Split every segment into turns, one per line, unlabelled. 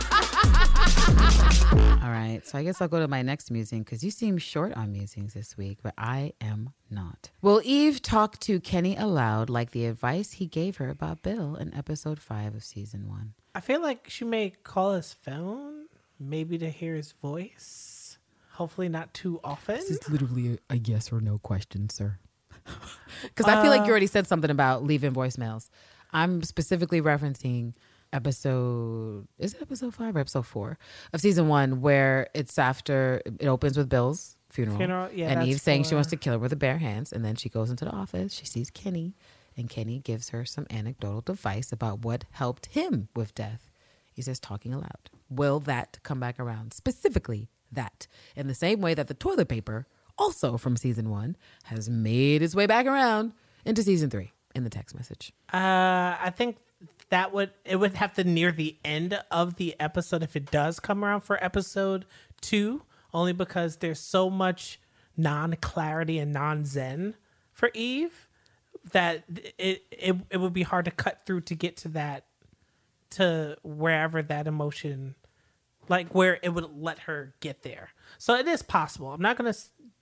All right, so I guess I'll go to my next musing because you seem short on musings this week, but I am not. Will Eve talk to Kenny aloud like the advice he gave her about Bill in episode five of season one?
I feel like she may call his phone, maybe to hear his voice. Hopefully, not too often.
It's literally a, a yes or no question, sir. Because I feel like you uh, already said something about leaving voicemails. I'm specifically referencing episode is it episode five or episode four of season one where it's after it opens with Bill's funeral,
Funeral, yeah,
and
that's
Eve saying she wants to kill her with her bare hands, and then she goes into the office. She sees Kenny, and Kenny gives her some anecdotal advice about what helped him with death. He says, talking aloud. Will that come back around? Specifically, that. In the same way that the toilet paper, also from season one, has made its way back around into season three in the text message.
Uh, I think that would it would have to near the end of the episode if it does come around for episode two, only because there's so much non clarity and non zen for Eve that it, it it would be hard to cut through to get to that to wherever that emotion like where it would let her get there. So it is possible. I'm not gonna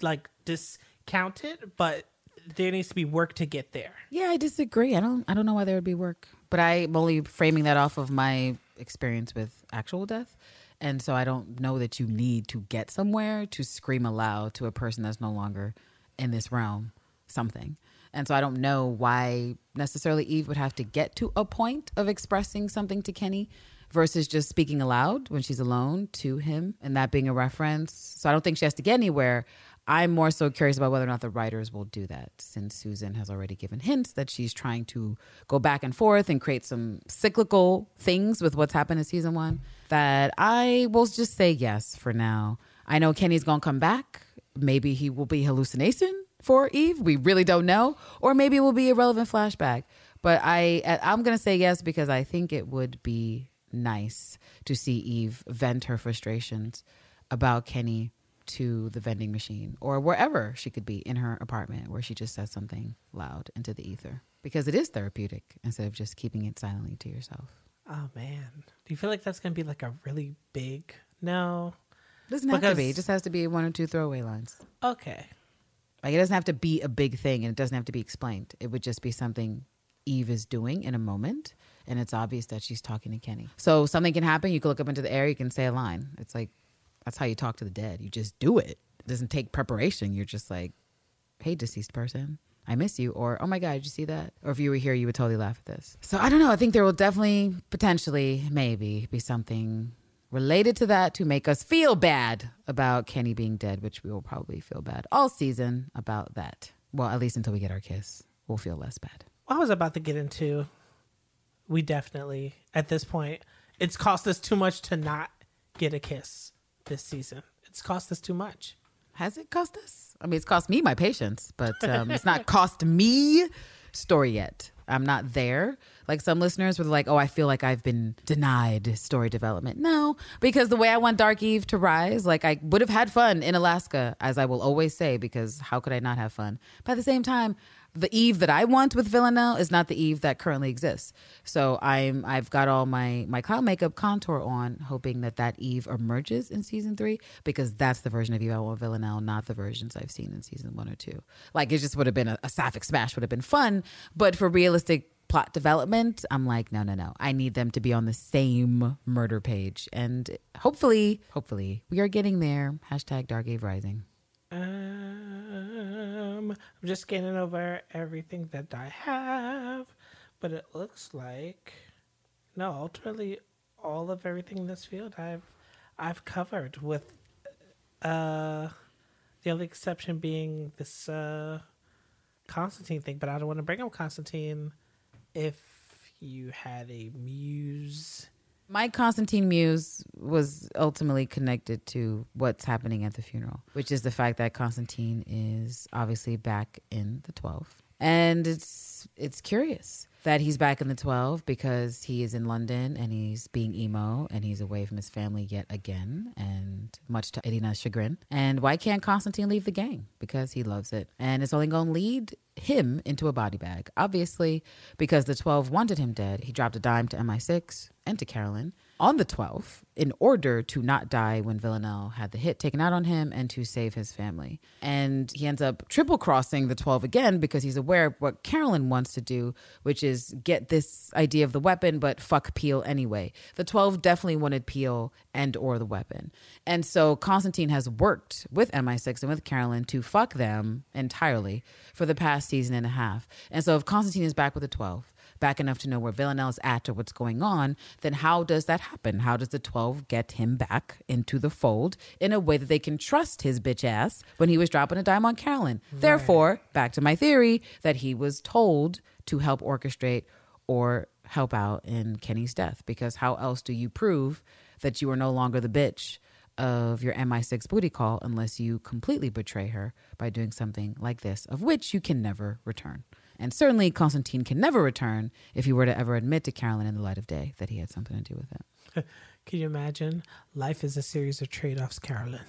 like discount it, but there needs to be work to get there.
Yeah, I disagree. I don't I don't know why there would be work. But I'm only framing that off of my experience with actual death. And so I don't know that you need to get somewhere to scream aloud to a person that's no longer in this realm something. And so I don't know why necessarily Eve would have to get to a point of expressing something to Kenny versus just speaking aloud when she's alone to him and that being a reference. So I don't think she has to get anywhere. I'm more so curious about whether or not the writers will do that since Susan has already given hints that she's trying to go back and forth and create some cyclical things with what's happened in season one. That I will just say yes for now. I know Kenny's gonna come back. Maybe he will be hallucination for Eve. We really don't know. Or maybe it will be a relevant flashback. But I I'm gonna say yes because I think it would be nice to see Eve vent her frustrations about Kenny to the vending machine or wherever she could be in her apartment where she just says something loud into the ether because it is therapeutic instead of just keeping it silently to yourself.
Oh man, do you feel like that's gonna be like a really big no?
Doesn't have to be. It just has to be one or two throwaway lines.
Okay,
Like it doesn't have to be a big thing and it doesn't have to be explained. It would just be something Eve is doing in a moment and it's obvious that she's talking to Kenny. So something can happen, you can look up into the air, you can say a line. It's like that's how you talk to the dead. You just do it. It doesn't take preparation. You're just like, "Hey deceased person, I miss you," or "Oh my god, did you see that?" Or if you were here, you would totally laugh at this. So I don't know. I think there will definitely potentially maybe be something related to that to make us feel bad about Kenny being dead, which we will probably feel bad all season about that. Well, at least until we get our kiss, we'll feel less bad.
I was about to get into. We definitely at this point, it's cost us too much to not get a kiss this season. It's cost us too much.
Has it cost us? I mean, it's cost me my patience, but um, it's not cost me story yet. I'm not there. Like some listeners were like, oh, I feel like I've been denied story development. No, because the way I want Dark Eve to rise, like I would have had fun in Alaska, as I will always say, because how could I not have fun? But at the same time, the Eve that I want with Villanelle is not the Eve that currently exists. So I'm I've got all my my cloud makeup contour on, hoping that that Eve emerges in season three because that's the version of Eve I want Villanelle, not the versions I've seen in season one or two. Like it just would have been a, a sapphic smash would have been fun, but for realistic plot development, I'm like, no, no, no. I need them to be on the same murder page, and hopefully, hopefully, we are getting there. Hashtag Dark Eve Rising.
Uh, I'm just scanning over everything that I have, but it looks like no, ultimately all of everything in this field I've I've covered with uh the only exception being this uh Konstantin thing, but I don't want to bring up Konstantin if you had a muse
My Konstantin muse was ultimately connected to what's happening at the funeral, which is the fact that Konstantin is obviously back in the 12. And it's it's curious that he's back in the 12 because he is in London and he's being emo and he's away from his family yet again and much to Irina's chagrin. And why can't Konstantin leave the gang? Because he loves it. And it's only going to lead him into a body bag. Obviously, because the 12 wanted him dead, he dropped a dime to MI6 and to Carolyn on the 12th in order to not die when Villanelle had the hit taken out on him and to save his family. And he ends up triple crossing the 12 again because he's aware of what Carolyn wants to do, which is get this idea of the weapon, but fuck Peel anyway. The 12 definitely wanted Peel and or the weapon. And so Konstantin has worked with MI6 and with Carolyn to fuck them entirely for the past season and a half. And so if Konstantin is back with the 12, back enough to know where Villanelle's at or what's going on, then how does that happen? How does the 12 get him back into the fold in a way that they can trust his bitch ass when he was dropping a dime on Carolyn? Therefore, back to my theory that he was told to help orchestrate or help out in Kenny's death because how else do you prove that you are no longer the bitch of your MI6 booty call unless you completely betray her by doing something like this, of which you can never return. And certainly Konstantin can never return if he were to ever admit to Carolyn in the light of day that he had something to do with it.
Can you imagine? Life is a series of trade offs, Carolyn.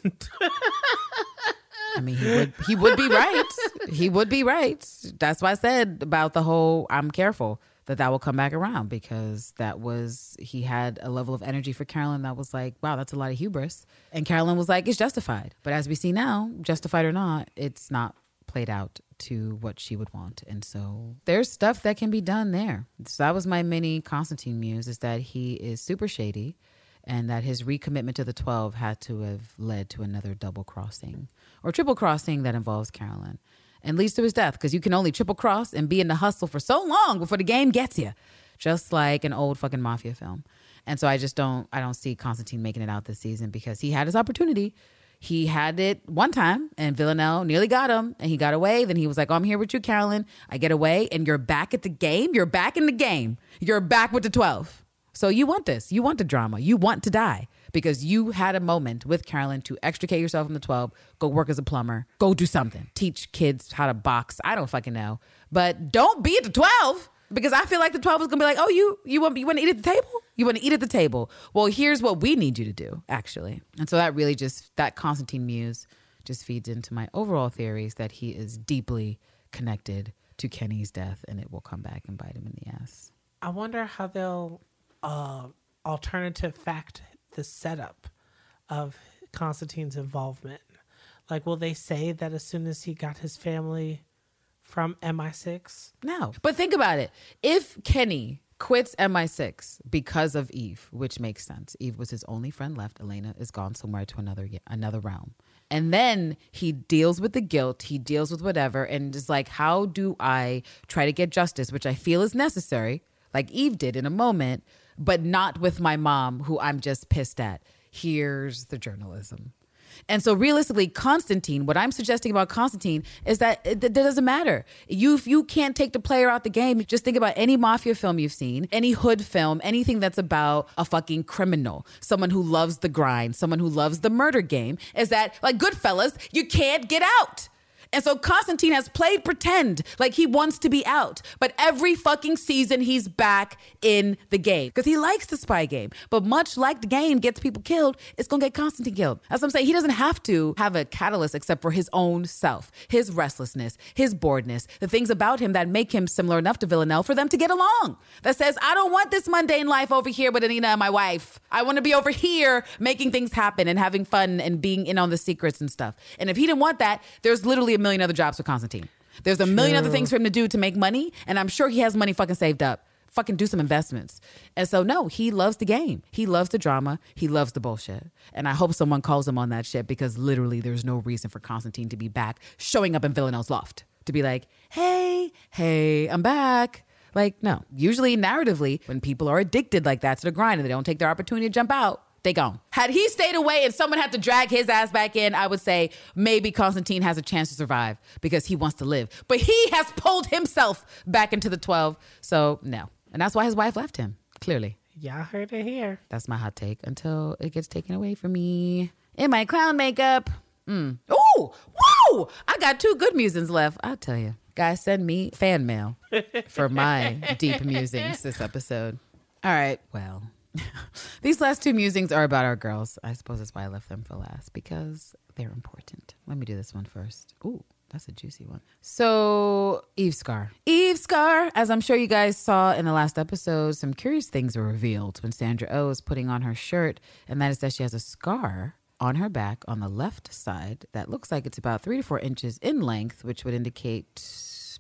I mean, he would he would be right. He would be right. That's why I said about the whole I'm careful that that will come back around because that was he had a level of energy for Carolyn that was like, wow, that's a lot of hubris. And Carolyn was like, it's justified. But as we see now, justified or not, it's not played out to what she would want. And so there's stuff that can be done there. So that was my mini Konstantin muse is that he is super shady and that his recommitment to the 12 had to have led to another double crossing or triple crossing that involves Carolyn and leads to his death because you can only triple cross and be in the hustle for so long before the game gets you, just like an old fucking mafia film. And so I just don't I don't see Konstantin making it out this season because he had his opportunity. He had it one time and Villanelle nearly got him and he got away. Then he was like, oh, I'm here with you, Carolyn. I get away and you're back at the game. You're back in the game. You're back with the 12. So you want this. You want the drama. You want to die because you had a moment with Carolyn to extricate yourself from the 12, go work as a plumber, go do something, teach kids how to box. I don't fucking know. But don't be at the 12 because I feel like the 12 is going to be like, "Oh, you you want you want to eat at the table? You want to eat at the table? Well, here's what we need you to do, actually." And so that really just that Konstantin muse just feeds into my overall theories that he is deeply connected to Kenny's death and it will come back and bite him in the ass.
I wonder how they'll uh, alternative fact the setup of Konstantin's involvement. Like, will they say that as soon as he got his family from MI6?
No. But think about it. If Kenny quits MI6 because of Eve, which makes sense. Eve was his only friend left. Elena is gone somewhere to another another realm. And then he deals with the guilt, he deals with whatever and is like how do I try to get justice, which I feel is necessary, like Eve did in a moment, but not with my mom who I'm just pissed at. Here's the journalism. And so realistically, Konstantin, what I'm suggesting about Konstantin is that it, that doesn't matter. You if you can't take the player out the game, just think about any mafia film you've seen, any hood film, anything that's about a fucking criminal, someone who loves the grind, someone who loves the murder game, is that like Goodfellas, you can't get out. And so Konstantin has played pretend like he wants to be out. But every fucking season, he's back in the game because he likes the spy game. But much like the game gets people killed, it's going to get Konstantin killed. That's what I'm saying. He doesn't have to have a catalyst except for his own self, his restlessness, his boredness, the things about him that make him similar enough to Villanelle for them to get along. That says, I don't want this mundane life over here with Irina and my wife. I want to be over here making things happen and having fun and being in on the secrets and stuff. And if he didn't want that, there's literally a million other jobs for Konstantin. There's a million other things for him to do to make money, and I'm sure he has money fucking saved up. Fucking do some investments. And so, no, he loves the game. He loves the drama. He loves the bullshit. And I hope someone calls him on that shit because literally there's no reason for Konstantin to be back showing up in Villanelle's loft to be like, hey, hey, I'm back. Like, no. Usually, narratively, when people are addicted like that to the grind and they don't take their opportunity to jump out, they gone. Had he stayed away and someone had to drag his ass back in, I would say maybe Konstantin has a chance to survive because he wants to live. But he has pulled himself back into the 12. So, no. And that's why his wife left him, clearly.
Y'all heard it here.
That's my hot take until it gets taken away from me in my clown makeup. Mm. Ooh, whoa! I got two good musings left. I'll tell you. Guys, send me fan mail for my deep musings this episode. All right. Well, these last two musings are about our girls. I suppose that's why I left them for last because they're important. Let me do this one first. Ooh. That's a juicy one. So, Eve Scar. Eve Scar, as I'm sure you guys saw in the last episode, some curious things were revealed when Sandra O oh is putting on her shirt, and that is that she has a scar on her back on the left side that looks like it's about three to four inches in length, which would indicate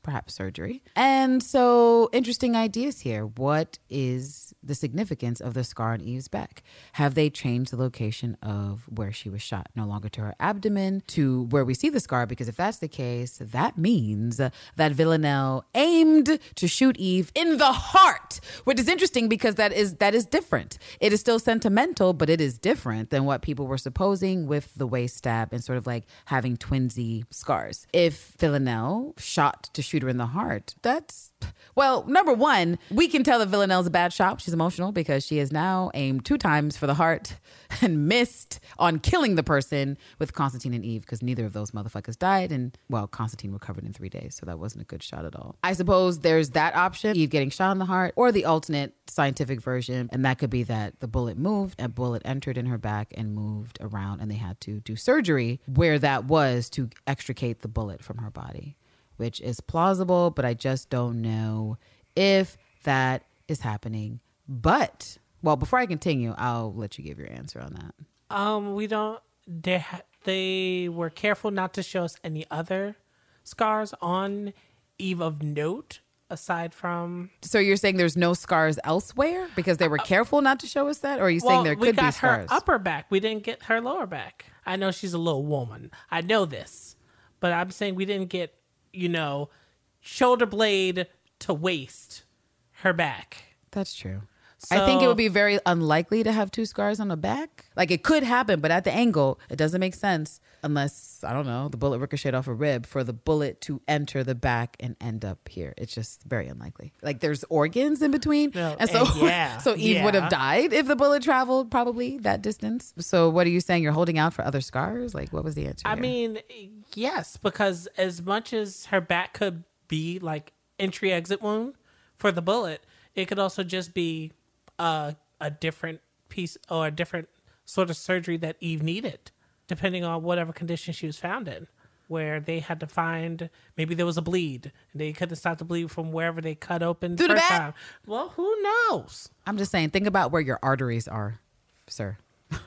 perhaps surgery. And so, interesting ideas here. What is the significance of the scar on Eve's back? Have they changed the location of where she was shot? No longer to her abdomen, to where we see the scar? Because if that's the case, that means that Villanelle aimed to shoot Eve in the heart, which is interesting because that is that is different. It is still sentimental, but it is different than what people were supposing with the waist stab and sort of like having twinsy scars. If Villanelle shot to shoot her in the heart, that's well, number one, we can tell that Villanelle's a bad shot. She's emotional because she has now aimed two times for the heart and missed on killing the person with Konstantin and Eve because neither of those motherfuckers died. And well, Konstantin recovered in three days, so that wasn't a good shot at all. I suppose there's that option Eve getting shot in the heart, or the alternate scientific version, and that could be that the bullet moved, a bullet entered in her back and moved around, and they had to do surgery where that was to extricate the bullet from her body which is plausible, but I just don't know if that is happening. But, well, before I continue, I'll let you give your answer on that.
Um, we don't. They ha- they were careful not to show us any other scars on Eve of note aside from.
So you're saying there's no scars elsewhere because they were careful not to show us that, or are you saying there could be scars?
her upper back. We didn't get her lower back. I know she's a little woman. I know this, but I'm saying we didn't get you know shoulder blade to waist her back.
That's true. I think it would be very unlikely to have two scars on the back. Like it could happen, but at the angle, it doesn't make sense unless I don't know the bullet ricocheted off a rib for the bullet to enter the back and end up here. It's just very unlikely. Like there's organs in between,
No,
and so
and yeah,
so Eve would have died if the bullet traveled probably that distance. So what are you saying? You're holding out for other scars? Like what was the answer?
I
here?
mean, yes, because as much as her back could be like entry exit wound for the bullet, it could also just be a a different piece or a different sort of surgery that Eve needed, depending on whatever condition she was found in. Where they had to find maybe there was a bleed and they couldn't stop the bleed from wherever they cut open
Through the
first
back?
time. Well, who knows?
I'm just saying. Think about where your arteries are, sir.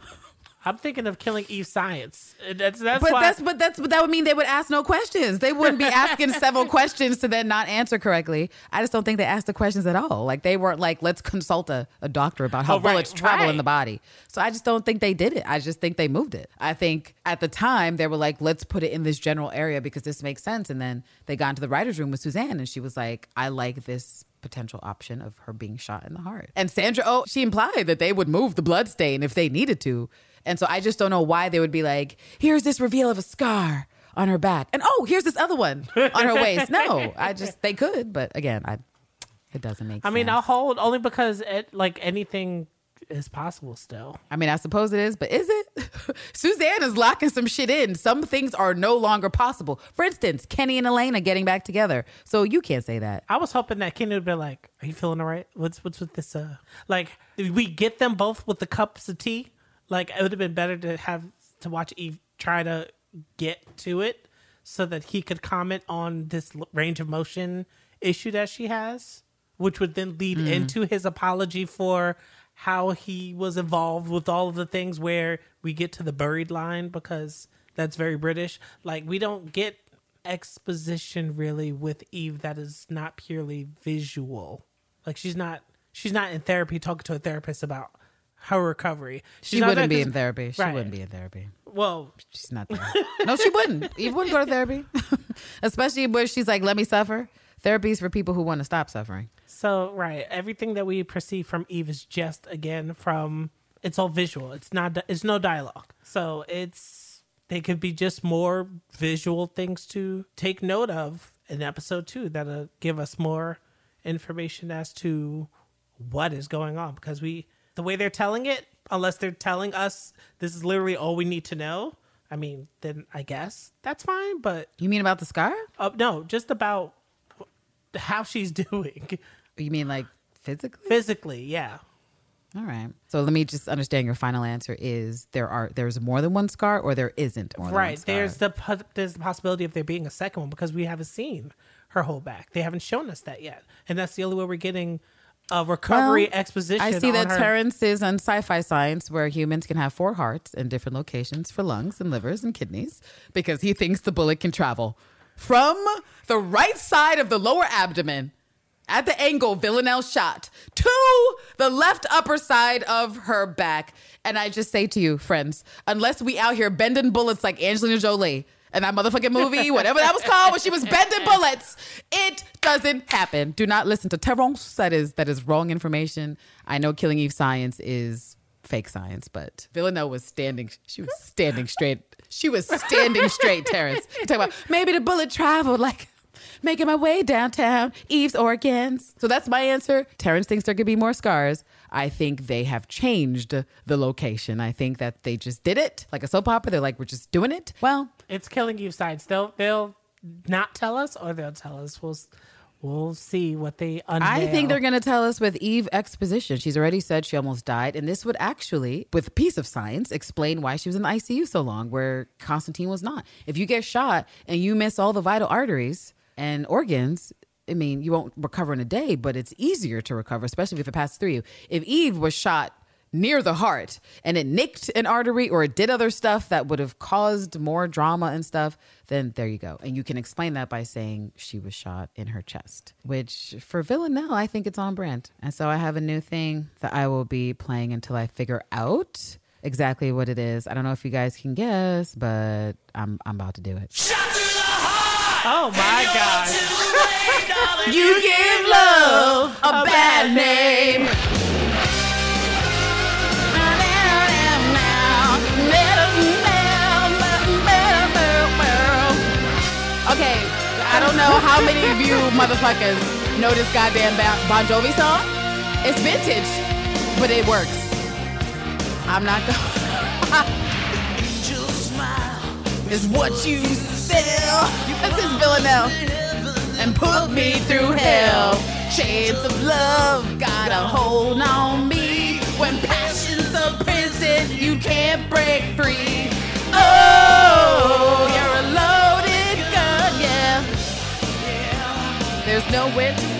I'm thinking of killing Eve Science. That's that's
But
why.
that's but that's but that would mean they would ask no questions. They wouldn't be asking several questions to then not answer correctly. I just don't think they asked the questions at all. Like they weren't like, let's consult a, a doctor about how
Oh, right,
bullets travel in the body. So I just don't think they did it. I just think they moved it. I think at the time they were like, let's put it in this general area because this makes sense. And then they got into the writer's room with Suzanne and she was like, I like this potential option of her being shot in the heart. And Sandra, oh, she implied that they would move the blood stain if they needed to. And so I just don't know why they would be like, here's this reveal of a scar on her back. And oh, here's this other one on her waist. No, I just, they could. But again, I, it doesn't make
I
sense.
mean, I'll hold only because it like anything is possible still.
I mean, I suppose it is, but is it? Suzanne is locking some shit in. Some things are no longer possible. For instance, Kenny and Elaine are getting back together. So you can't say that.
I was hoping that Kenny would be like, "Are you feeling all right? What's what's with this? Uh, like we get them both with the cups of tea. Like it would have been better to have to watch Eve try to get to it so that he could comment on this range of motion issue that she has, which would then lead hmm. into his apology for how he was involved with all of the things where we get to the buried line because that's very British. Like we don't get exposition really with Eve that is not purely visual. Like she's not she's not in therapy talking to a therapist about her recovery. She's
She wouldn't be in therapy. She
Right.
wouldn't be in therapy.
Well,
She's not there. no, she wouldn't. Eve wouldn't go to therapy. Especially where she's like, let me suffer. Therapy is for people who want to stop suffering.
so right, everything that we perceive from Eve is just again from it's all visual. It's not it's no dialogue. So it's they could be just more visual things to take note of in episode 2 that'll give us more information as to what is going on because we the way they're telling it, unless they're telling us this is literally all we need to know. I mean, then I guess that's fine. But
You mean about the scar?
uh, no, just about how she's doing
You mean like physically?
physically. Yeah,
All right. So let me just understand your final answer is there are there's more than one scar or there isn't more than one
right. There's the there's the possibility of there being a second one because we haven't seen her whole back. They haven't shown us that yet, and that's the only way we're getting a recovery
Well,
exposition.
I see that
her.
Terrence is on sci-fi science where humans can have four hearts in different locations for lungs and livers and kidneys because he thinks the bullet can travel from the right side of the lower abdomen at the angle Villanelle shot to the left upper side of her back. And I just say to you, friends, unless we out here bending bullets like Angelina Jolie and that motherfucking movie, whatever that was called, when she was bending bullets, it doesn't happen. Do not listen to Terrence. That is that is wrong information. I know Killing Eve science is fake science, but Villanelle was standing. She was standing straight. She was standing straight, Terrence. You talk about maybe the bullet traveled like making my way downtown, Eve's organs. So that's my answer. Terrence thinks there could be more scars. I think they have changed the location. I think that they just did it like a soap opera. They're like, we're just doing it. Well,
It's killing you sides. They'll they'll not tell us, or they'll tell us. We'll we'll see what they unveil.
I think they're going to tell us with Eve exposition. She's already said she almost died. And this would actually, with a piece of science, explain why she was in the ICU so long, where Konstantin was not. If you get shot and you miss all the vital arteries and organs, I mean, you won't recover in a day, but it's easier to recover, especially if it passes through you. If Eve was shot near the heart and it nicked an artery or it did other stuff that would have caused more drama and stuff, then there you go. And you can explain that by saying she was shot in her chest, which for Villanelle, I think it's on brand. And so I have a new thing that I will be playing until I figure out exactly what it is. I don't know if you guys can guess, but I'm, I'm about to do it.
Oh my god!
You give love a bad name. Okay, I don't know how many of you motherfuckers know this goddamn Bon Jovi song. It's vintage, but it works. I'm not going. is what you sell. This is Villanelle. And put me through hell. Shades of love got a hold on me. When passion's a prison, you can't break free. Oh, you're a loaded gun, yeah. There's nowhere to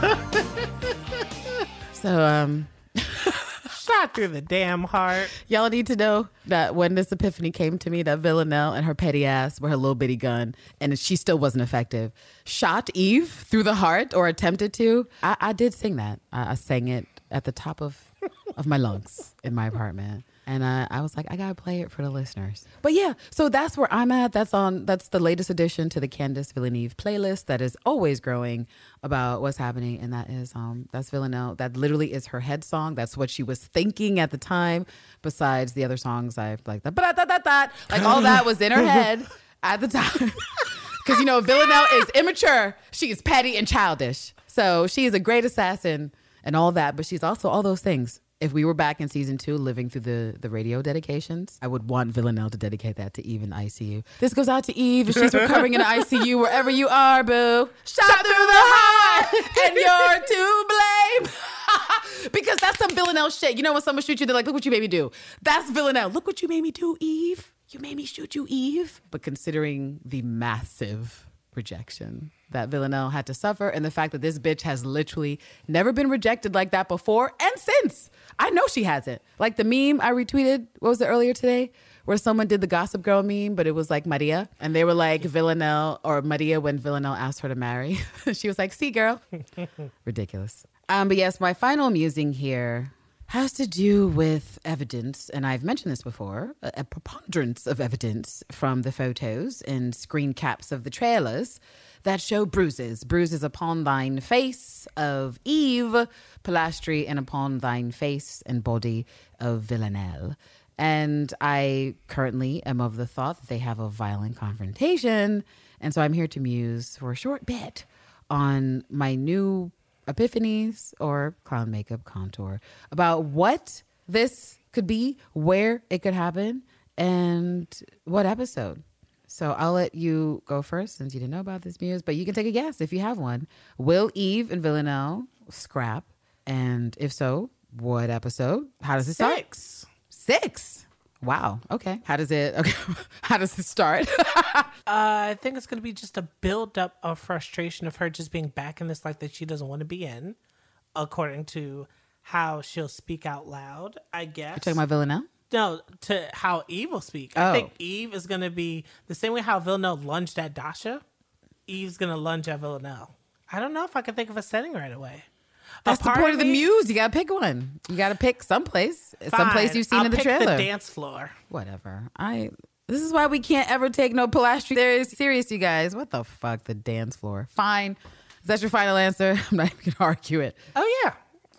So, um,
Shot through the damn heart.
Y'all need to know that when this epiphany came to me, that Villanelle and her petty ass were her little bitty gun, and she still wasn't effective, shot Eve through the heart or attempted to. I, I did sing that. I, I sang it at the top of of my lungs in my apartment. And I, I was like, I gotta play it for the listeners. But yeah, so that's where I'm at. That's on. That's the latest addition to the Candace Villaneve playlist that is always growing about what's happening, and that is um that's Villanelle. That literally is her head song. That's what she was thinking at the time. Besides the other songs, I've like that, but that that that like all that was in her head at the time. Because you know Villanelle is immature. She is petty and childish. So she is a great assassin and all that, but she's also all those things. If we were back in season two, living through the, the radio dedications, I would want Villanelle to dedicate that to Eve in ICU. This goes out to Eve if she's recovering in ICU wherever you are, boo. Shot through the heart, and you're to blame. because that's some Villanelle shit. You know when someone shoots you, they're like, "Look what you made me do." That's Villanelle. Look what you made me do, Eve. You made me shoot you, Eve. But considering the massive rejection that Villanelle had to suffer, and the fact that this bitch has literally never been rejected like that before and since. I know she hasn't. Like the meme I retweeted, what was it earlier today? Where someone did the Gossip Girl meme, but it was like Maria. And they were like Villanelle or Maria when Villanelle asked her to marry. she was like, see, girl. Ridiculous. Um, but yes, my final musing here has to do with evidence, and I've mentioned this before a, a preponderance of evidence from the photos and screen caps of the trailers that show bruises. Bruises upon thine face of Eve Polastri and upon thine face and body of Villanelle. And I currently am of the thought that they have a violent confrontation. And so I'm here to muse for a short bit on my new epiphanies or clown makeup contour about what this could be, where it could happen, and what episode. So I'll let you go first since you didn't know about this muse, but you can take a guess if you have one. Will Eve and Villanelle scrap? And if so, what episode? How does it start?
Six.
Six. Wow. Okay. How does it? Okay. How does it start?
Uh, I think it's going to be just a build up of frustration of her just being back in this life that she doesn't want to be in, according to how she'll speak out loud. I guess.
Talking about Villanelle.
No, to how Eve will speak.
Oh.
I think oh. Eve is going to be the same way how Villanelle lunged at Dasha. Eve's going to lunge at Villanelle. I don't know if I can think of a setting right away.
That's the point of the muse. You gotta pick one. You gotta pick someplace. Someplace
Fine,
you've seen
I'll
in the
pick
trailer.
The dance floor.
Whatever. I. This is why we can't ever take no Pilastri. There serious, you guys. What the fuck? The dance floor. Fine. Is that your final answer? I'm not even gonna argue it.
Oh yeah.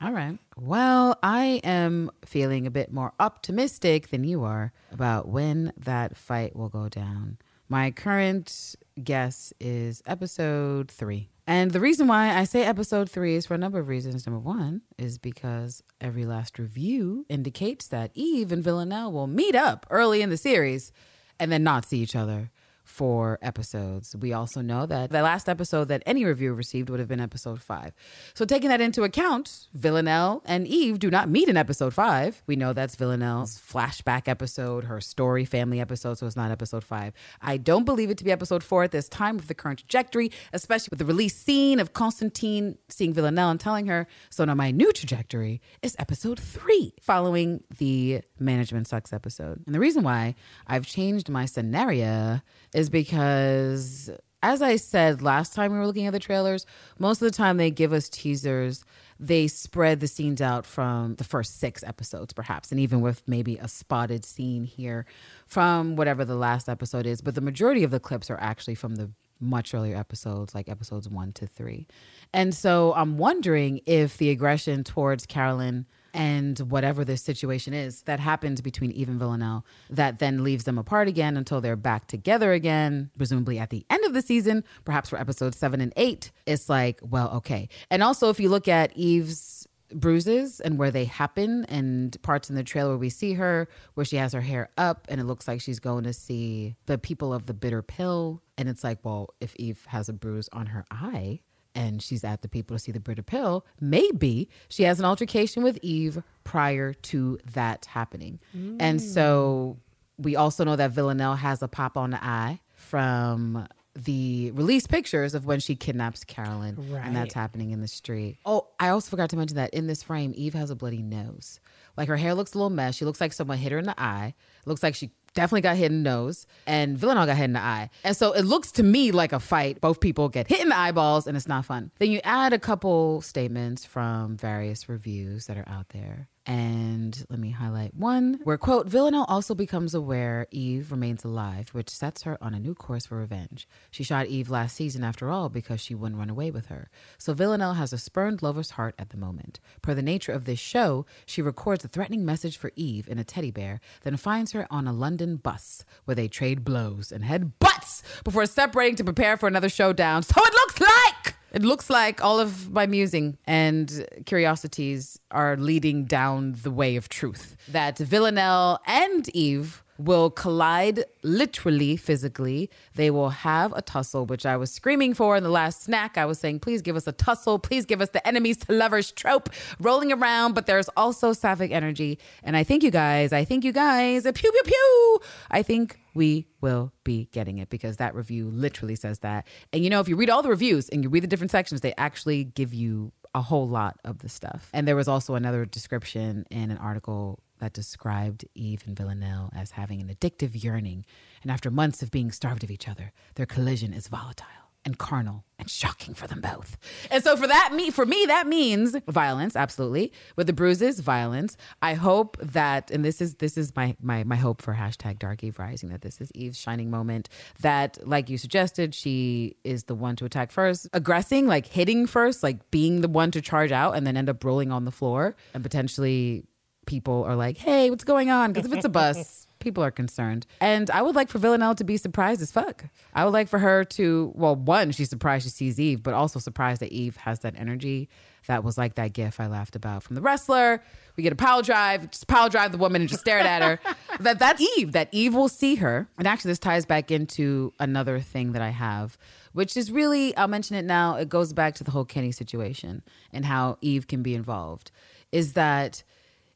All right. Well, I am feeling a bit more optimistic than you are about when that fight will go down. My current guess is episode three. And the reason why I say episode three is for a number of reasons. Number one is because every last review indicates that Eve and Villanelle will meet up early in the series and then not see each other for episodes. We also know that the last episode that any review received would have been episode five. So, taking that into account, Villanelle and Eve do not meet in episode five. We know that's Villanelle's flashback episode, her story family episode, so it's not episode five. I don't believe it to be episode four at this time with the current trajectory, especially with the release scene of Konstantin seeing Villanelle and telling her. So, now my new trajectory is episode three, following the management sucks episode. And the reason why I've changed my scenario is because as I said last time we were looking at the trailers, most of the time they give us teasers. They spread the scenes out from the first six episodes, perhaps, and even with maybe a spotted scene here from whatever the last episode is. But the majority of the clips are actually from the much earlier episodes, like episodes one to three. And so I'm wondering if the aggression towards Carolyn and whatever this situation is that happens between Eve and Villanelle that then leaves them apart again until they're back together again, presumably at the end of the season, perhaps for episodes seven and eight. It's like, well, okay. And also, if you look at Eve's bruises and where they happen and parts in the trailer where we see her where she has her hair up and it looks like she's going to see the people of the bitter pill and it's like well if eve has a bruise on her eye and she's at the people to see the bitter pill maybe she has an altercation with eve prior to that happening and so we also know that villanelle has a pop on the eye from the release pictures of when she kidnaps Carolyn, and that's happening in the street. Oh, I also forgot to mention that in this frame, Eve has a bloody nose. Like her hair looks a little mess. She looks like someone hit her in the eye. It looks like she definitely got hit in the nose, and Villanelle got hit in the eye. And so it looks to me like a fight. Both people get hit in the eyeballs, and it's not fun. Then you add a couple statements from various reviews that are out there. And let me highlight one where, quote, Villanelle also becomes aware Eve remains alive, which sets her on a new course for revenge. She shot Eve last season, after all, because she wouldn't run away with her. So Villanelle has a spurned lover's heart at the moment. Per the nature of this show, she records a threatening message for Eve in a teddy bear, then finds her on a London bus where they trade blows and head butts before separating to prepare for another showdown. So it looks like! It looks like all of my musing and curiosities are leading down the way of truth. That Villanelle and Eve will collide literally, physically. They will have a tussle, which I was screaming for in the last snack. I was saying, please give us a tussle. Please give us the enemies to lovers trope rolling around. But there's also sapphic energy. And I think you guys, I think you guys, pew, pew, pew. I think we will be getting it because that review literally says that. And you know, if you read all the reviews and you read the different sections, they actually give you a whole lot of the stuff. And there was also another description in an article that described Eve and Villanelle as having an addictive yearning. And after months of being starved of each other, their collision is volatile. and carnal and shocking for them both. And so for that me for me that means violence absolutely. With the bruises violence. I hope that and this is this is my my my hope for hashtag Dark Eve Rising that this is Eve's shining moment that like you suggested she is the one to attack first, aggressing like hitting first, like being the one to charge out and then end up rolling on the floor and potentially people are like, "Hey, what's going on?" Because if it's a bus, people are concerned. And I would like for Villanelle to be surprised as fuck. I would like for her to, well, one, she's surprised she sees Eve, but also surprised that Eve has that energy. That was like that gif I laughed about from the wrestler. We get a power drive, just power drive the woman and just stare at her. that that's Eve. That Eve will see her. And actually, this ties back into another thing that I have, which is really I'll mention it now. It goes back to the whole Kenny situation and how Eve can be involved. Is that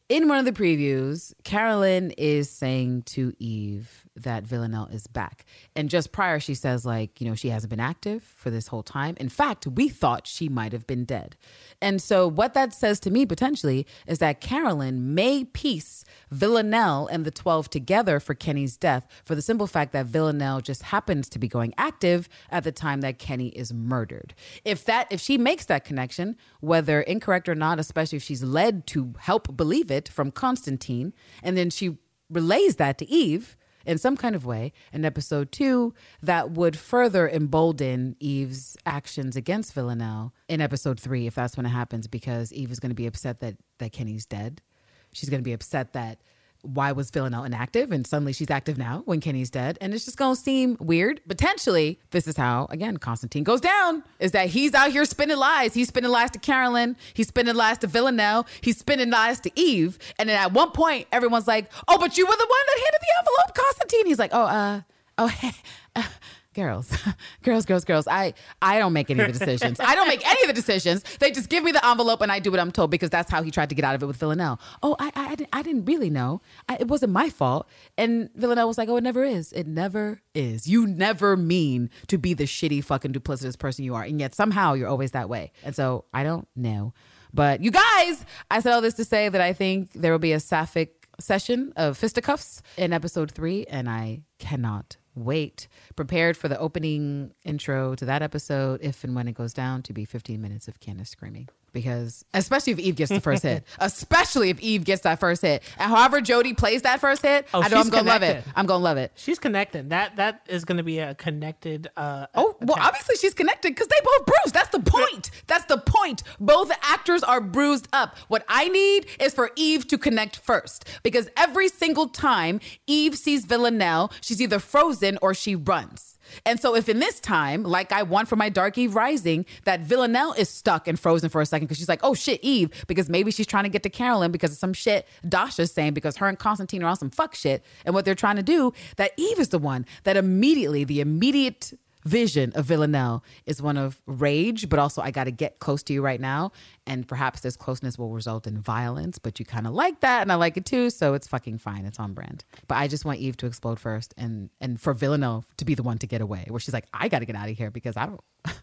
in one of the previews, Carolyn is saying to Eve that Villanelle is back. And just prior, she says, like, you know, she hasn't been active for this whole time. In fact, we thought she might have been dead. And so, what that says to me potentially is that Carolyn may piece Villanelle and the 12 together for Kenny's death for the simple fact that Villanelle just happens to be going active at the time that Kenny is murdered. If that if she makes that connection, whether incorrect or not, especially if she's led to help believe it from Konstantin, and then she relays that to Eve in some kind of way in episode two that would further embolden Eve's actions against Villanelle in episode three, if that's when it happens, because Eve is going to be upset that, that Kenny's dead. She's going to be upset that why was Villanelle inactive and suddenly she's active now when Kenny's dead. And it's just going to seem weird. Potentially, this is how, again, Konstantin goes down is that he's out here spinning lies. He's spinning lies to Carolyn. He's spinning lies to Villanelle. He's spinning lies to Eve. And then at one point, everyone's like, oh, but you were the one that handed the envelope, Konstantin. He's like, oh, uh, oh, hey, uh, girls girls girls girls. I i don't make any of the decisions. I don't make any of the decisions. They just give me the envelope and i do what i'm told because that's how he tried to get out of it with villanelle. Oh i i, I, didn't, really know. I, it wasn't my fault. And villanelle was like oh it never is. It never is. You never mean to be the shitty fucking duplicitous person you are. And yet somehow you're always that way. And so i don't know. But you guys i said all this to say that i think there will be a sapphic session of fisticuffs in episode three and i cannot wait. Prepared for the opening intro to that episode, if and when it goes down, to be 15 minutes of Candace screaming. Because, especially if Eve gets the first hit, especially if Eve gets that first hit, and however Jodie plays that first hit,
Oh,
I know I'm gonna love it. I'm gonna love it.
She's connected. That that is going to be a connected. Uh,
Oh, well, obviously she's connected because they both bruised. That's the point. That's the point. Both actors are bruised up. What I need is for Eve to connect first because every single time Eve sees Villanelle, she's either frozen or she runs. And so, if in this time, like I want for my Dark Eve Rising, that Villanelle is stuck and frozen for a second because she's like, oh shit, Eve, because maybe she's trying to get to Carolyn because of some shit Dasha's saying because her and Konstantin are on some fuck shit. And what they're trying to do, that Eve is the one that immediately, the immediate vision of Villanelle is one of rage, but also I got to get close to you right now. And perhaps this closeness will result in violence, but you kind of like that, and I like it too, so it's fucking fine. It's on brand. But I just want Eve to explode first, and and for Villanelle to be the one to get away, where she's like, I got to get out of here because I don't.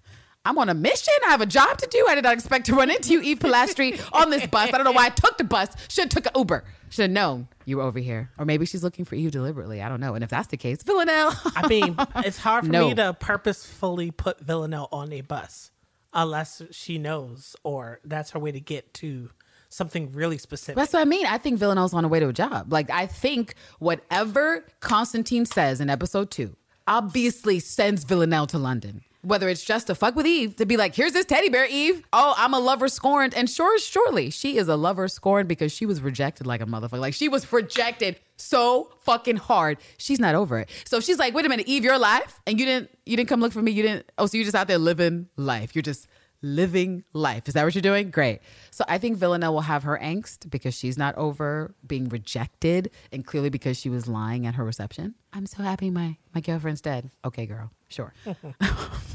I'm on a mission. I have a job to do. I did not expect to run into you, Eve Polastri, on this bus. I don't know why I took the bus. Should have took an Uber. Should have known you were over here. Or maybe she's looking for you deliberately. I don't know. And if that's the case, Villanelle.
I mean, it's hard for
No.
me to purposefully put Villanelle on a bus unless she knows or that's her way to get to something really specific.
That's what I mean. I think Villanelle's on her way to a job. Like, I think whatever Konstantin says in episode two obviously sends Villanelle to London. Whether it's just to fuck with Eve, to be like, here's this teddy bear, Eve. Oh, I'm a lover scorned. And sure, surely she is a lover scorned because she was rejected like a motherfucker. Like, she was rejected so fucking hard. She's not over it. So she's like, wait a minute, Eve, you're alive? And you didn't you didn't come look for me. You didn't oh, so you're just out there living life. You're just living life. Is that what you're doing? Great. So I think Villanelle will have her angst because she's not over being rejected and clearly because she was lying at her reception. I'm so happy my my girlfriend's dead. Okay, girl. Sure.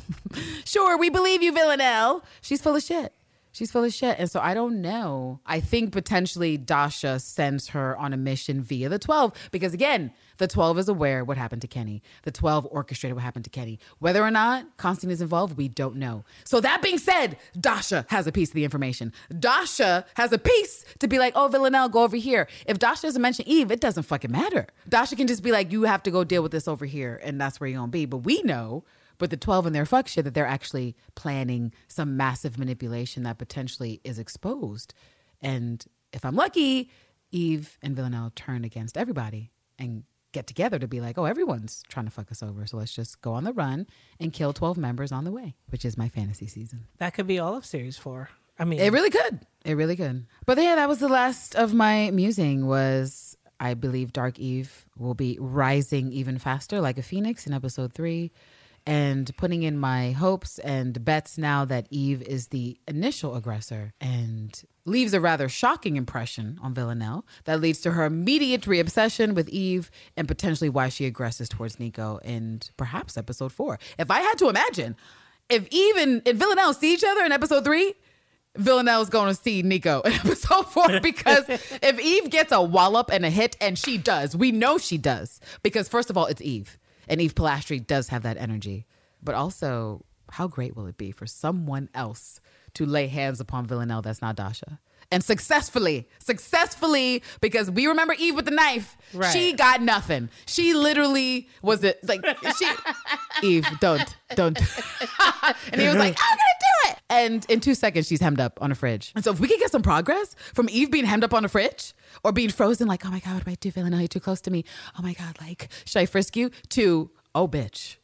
sure, we believe you, Villanelle. She's full of shit. She's full of shit. And so I don't know. I think potentially Dasha sends her on a mission via the 12 because, again, the 12 is aware what happened to Kenny. The 12 orchestrated what happened to Kenny. Whether or not Konstantin is involved, we don't know. So that being said, Dasha has a piece of the information. Dasha has a piece to be like, oh, Villanelle, go over here. If Dasha doesn't mention Eve, it doesn't fucking matter. Dasha can just be like, you have to go deal with this over here, and that's where you're gonna be. But we know with the 12 and their fuck shit that they're actually planning some massive manipulation that potentially is exposed. And if I'm lucky, Eve and Villanelle turn against everybody and get together to be like, oh, everyone's trying to fuck us over. So let's just go on the run and kill 12 members on the way, which is my fantasy season.
That could be all of series four. I mean,
It really could. It really could. But yeah, that was the last of my musing was I believe Dark Eve will be rising even faster like a phoenix in episode 3 and putting in my hopes and bets now that Eve is the initial aggressor and leaves a rather shocking impression on Villanelle that leads to her immediate reobsession with Eve and potentially why she aggresses towards Nico in perhaps episode 4. If I had to imagine if Eve and, and Villanelle see each other in episode 3, Villanelle's going to see Nico in episode four because if Eve gets a wallop and a hit, and she does, we know she does because first of all, it's Eve, and Eve Polastri does have that energy. But also, how great will it be for someone else to lay hands upon Villanelle that's not Dasha? And successfully, successfully, because we remember Eve with the knife.
Right.
She got nothing. She literally was it like she Eve, don't, don't. and he was like, I'm gonna do it. And in two seconds, she's hemmed up on a fridge. And so if we could get some progress from Eve being hemmed up on a fridge or being frozen, like, oh my God, what do I do? Villanelle, you're too close to me. Oh my God, like, should I frisk you? To, oh bitch,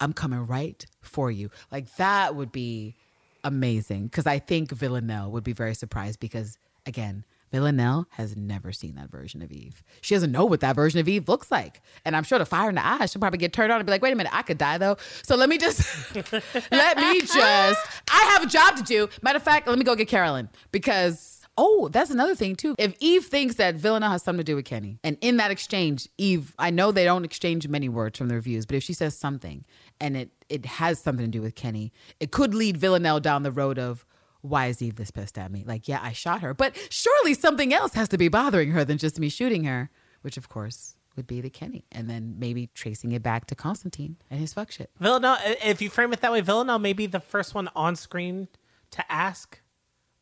I'm coming right for you. Like that would be amazing. Cause I think Villanelle would be very surprised because again, Villanelle has never seen that version of Eve. She doesn't know what that version of Eve looks like. And I'm sure the fire in the eyes, she'll probably get turned on and be like, wait a minute, I could die though. So let me just, let me just, I have a job to do. Matter of fact, let me go get Carolyn because, oh, that's another thing too. If Eve thinks that Villanelle has something to do with Kenny, and in that exchange, Eve, I know they don't exchange many words from the reviews, but if she says something and it, it has something to do with Kenny, it could lead Villanelle down the road of, why is Eve this pissed at me? Like, yeah, I shot her, but surely something else has to be bothering her than just me shooting her, which of course would be the Kenny. And then maybe tracing it back to Konstantin and his fuck shit.
Villanelle, if you frame it that way, Villanelle may be the first one on screen to ask.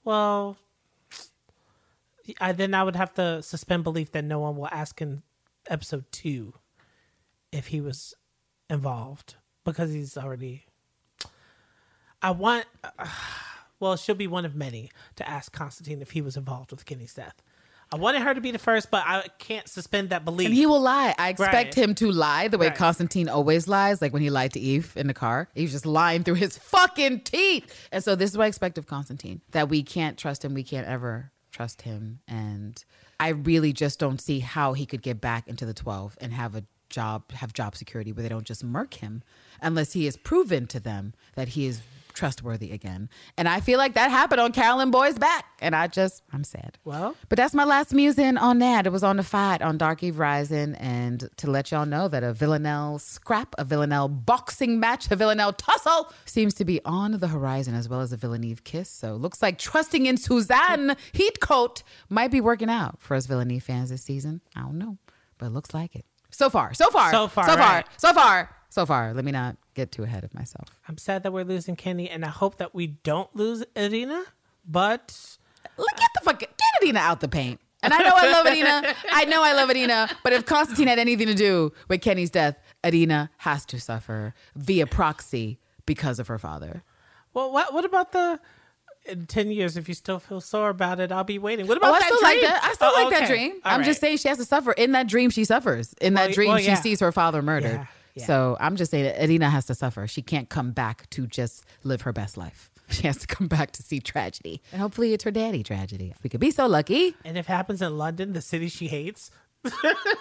Well, I, then I would have to suspend belief that no one will ask in episode two if he was involved because he's already. I want. well, she'll be one of many to ask Konstantin if he was involved with Kenny's death. I wanted her to be the first, but I can't suspend that belief.
And he will lie. I expect
Right.
him to lie the way
Right.
Konstantin always lies, like when he lied to Eve in the car. He was just lying through his fucking teeth. And so this is what I expect of Konstantin that we can't trust him. We can't ever trust him. And I really just don't see how he could get back into the 12 and have a job, have job security where they don't just murk him unless he has proven to them that he is trustworthy again. And I feel like that happened on Carolyn Boy's back. And I just, I'm sad.
Well,
But that's my last musing on that. It was on the fight on Dark Eve Rising. And to let y'all know that a Villanelle scrap, a Villanelle boxing match, a Villanelle tussle seems to be on the horizon as well as a Villaneve kiss. So looks like trusting in Suzanne Heathcote might be working out for us Villaneve fans this season. I don't know, but it looks like it. So far, so far,
So far,
so far,
right.
so far, so far. Let me not get too ahead of myself.
I'm sad that we're losing Kenny, and I hope that we don't lose Irina. But
Look at the fucking get Adina out the paint. And I know I love Adina. I know I love Adina. But if Konstantin had anything to do with Kenny's death, Adina has to suffer via proxy because of her father.
well, what what about the in ten years? If you still feel sore about it, I'll be waiting. What
Oh,
about
I
that
still
dream?
like that. I still
Oh,
like that dream.
All
I'm just saying she has to suffer. In that dream, she suffers. In that dream,
well,
she sees her father murdered.
Yeah, yeah.
So I'm just saying that Adina has to suffer. She can't come back to just live her best life. She has to come back to see tragedy. And hopefully it's her daddy tragedy. If we could be so lucky.
And if it happens in London, the city she hates,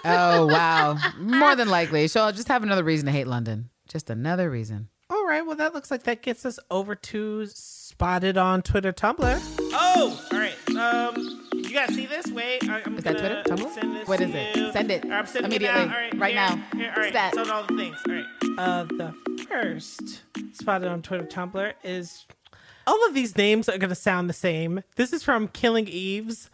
Oh wow! More than likely, she'll just have another reason to hate London. Just another reason.
All right, well, that looks like that gets us over to Spotted on Twitter, Tumblr. Oh, all right. Um, you guys see this? Wait, I, I'm
Is that Twitter? Tumblr?
Send this
What
to
is it?
you.
Send it
I'm sending
immediately.
It now. All right,
Right
here,
now.
Here, all right,
Stat.
send all the things. All right. Uh, the first Spotted on Twitter, Tumblr is all of these names are gonna sound the same. This is from Killing Eves,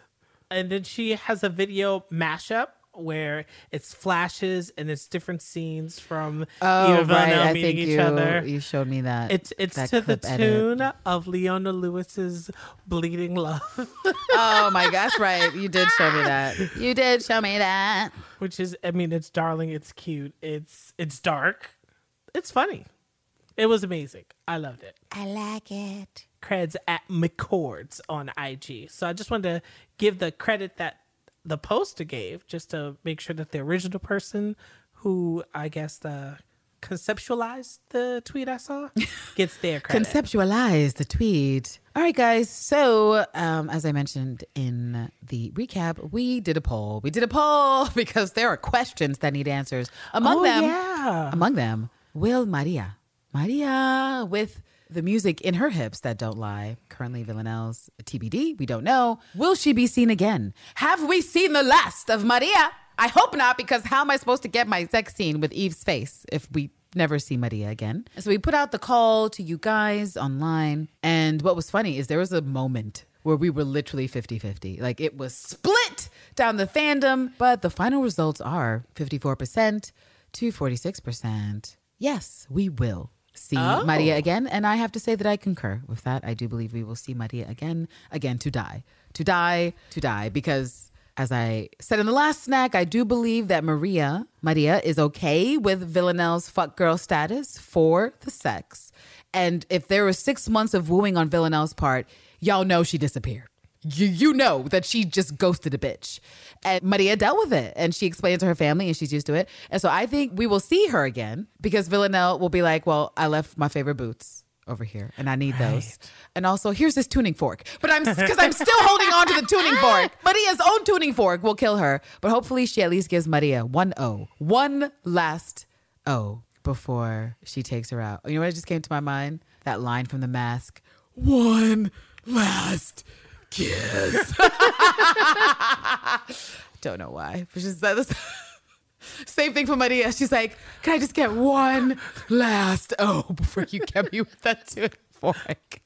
and then she has a video mashup. Where it's flashes and it's different scenes from
Oh
Eva
right, I
meeting
think
each
you
other.
you showed me that.
It's it's
that
to the
clip edit.
tune of Leona Lewis's "Bleeding Love,"
Oh my gosh, right? You did show me that. You did show me that.
which is I mean it's darling, it's cute, it's it's dark, it's funny. It was amazing. I loved it.
I like it.
Creds at McCords on IG. So I just wanted to give the credit that the poster gave, just to make sure that the original person who I guess the conceptualized the tweet I saw gets their credit.
Conceptualize the tweet. All right, guys. So, um, as I mentioned in the recap, we did a poll. We did a poll because there are questions that need answers. Among
Oh,
them,
yeah.
among them, will Maria, Maria, with the music in her hips that don't lie, currently Villanelle's TBD. We don't know. Will she be seen again? Have we seen the last of Maria? I hope not, because how am I supposed to get my sex scene with Eve's face if we never see Maria again? So we put out the call to you guys online. And what was funny is there was a moment where we were literally 50 50. Like it was split down the fandom, but the final results are 54% to 46%. Yes, we will see
Oh.
Maria again. And I have to say that I concur with that. I do believe we will see Maria again, again to die, to die, to die, because as I said in the last snack, I do believe that Maria, Maria is okay with Villanelle's fuck girl status for the sex. And if there was six months of wooing on Villanelle's part, y'all know she disappeared. You, you know that she just ghosted a bitch. And Maria dealt with it and she explained to her family and she's used to it. And so I think we will see her again because Villanelle will be like, well, I left my favorite boots over here and I need those. And also, here's this tuning fork. But I'm because I'm still holding on to the tuning fork. Maria's own tuning fork will kill her. But hopefully, she at least gives Maria one O, one last O before she takes her out. You know what just came to my mind? That line from The Mask. One last kiss. Don't know why. But she's was same thing for Maria. She's like, can I just get one last O before you get me with that fork?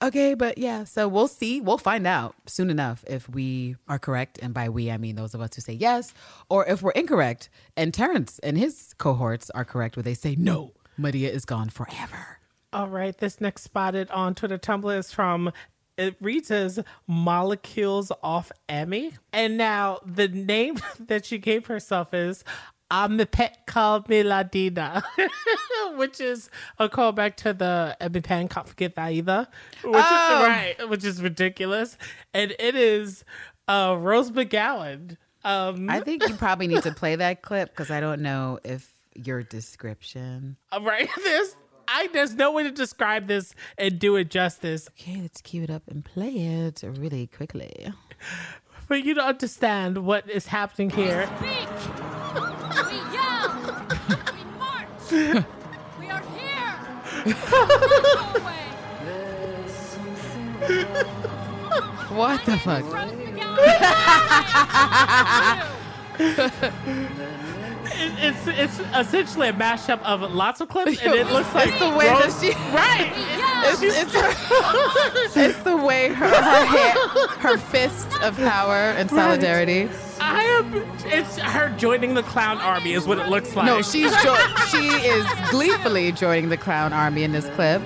Okay, but yeah, so we'll see. We'll find out soon enough if we are correct. And by we, I mean those of us who say yes, or if we're incorrect. And Terrence and his cohorts are correct where they say, no, Maria is gone forever.
All right, this next spotted on Twitter Tumblr is from it reads as Molecules Off Emmy. And now the name that she gave herself is I'm a pet called me Ladina, which is a callback to the Emmy Pan Can't Forget That Either, which
Oh.
is right, which is ridiculous. And it is uh, Rose McGowan. Um,
I think you probably need to play that clip because I don't know if your description.
Right? There's I there's no way to describe this and do it justice.
Okay, let's cue it up and play it really quickly.
For you to understand what is happening here.
speak. We yell. we march. we are here.
What the fuck?
It, it's it's essentially a mashup of lots of clips, and it looks like
It's the way that she-
right.
It's, it's, her, it's the way her her, hand, her fist of power and solidarity.
I am. It's her joining the clown army, is what it looks like.
No, she's jo- she is gleefully joining the clown army in this clip.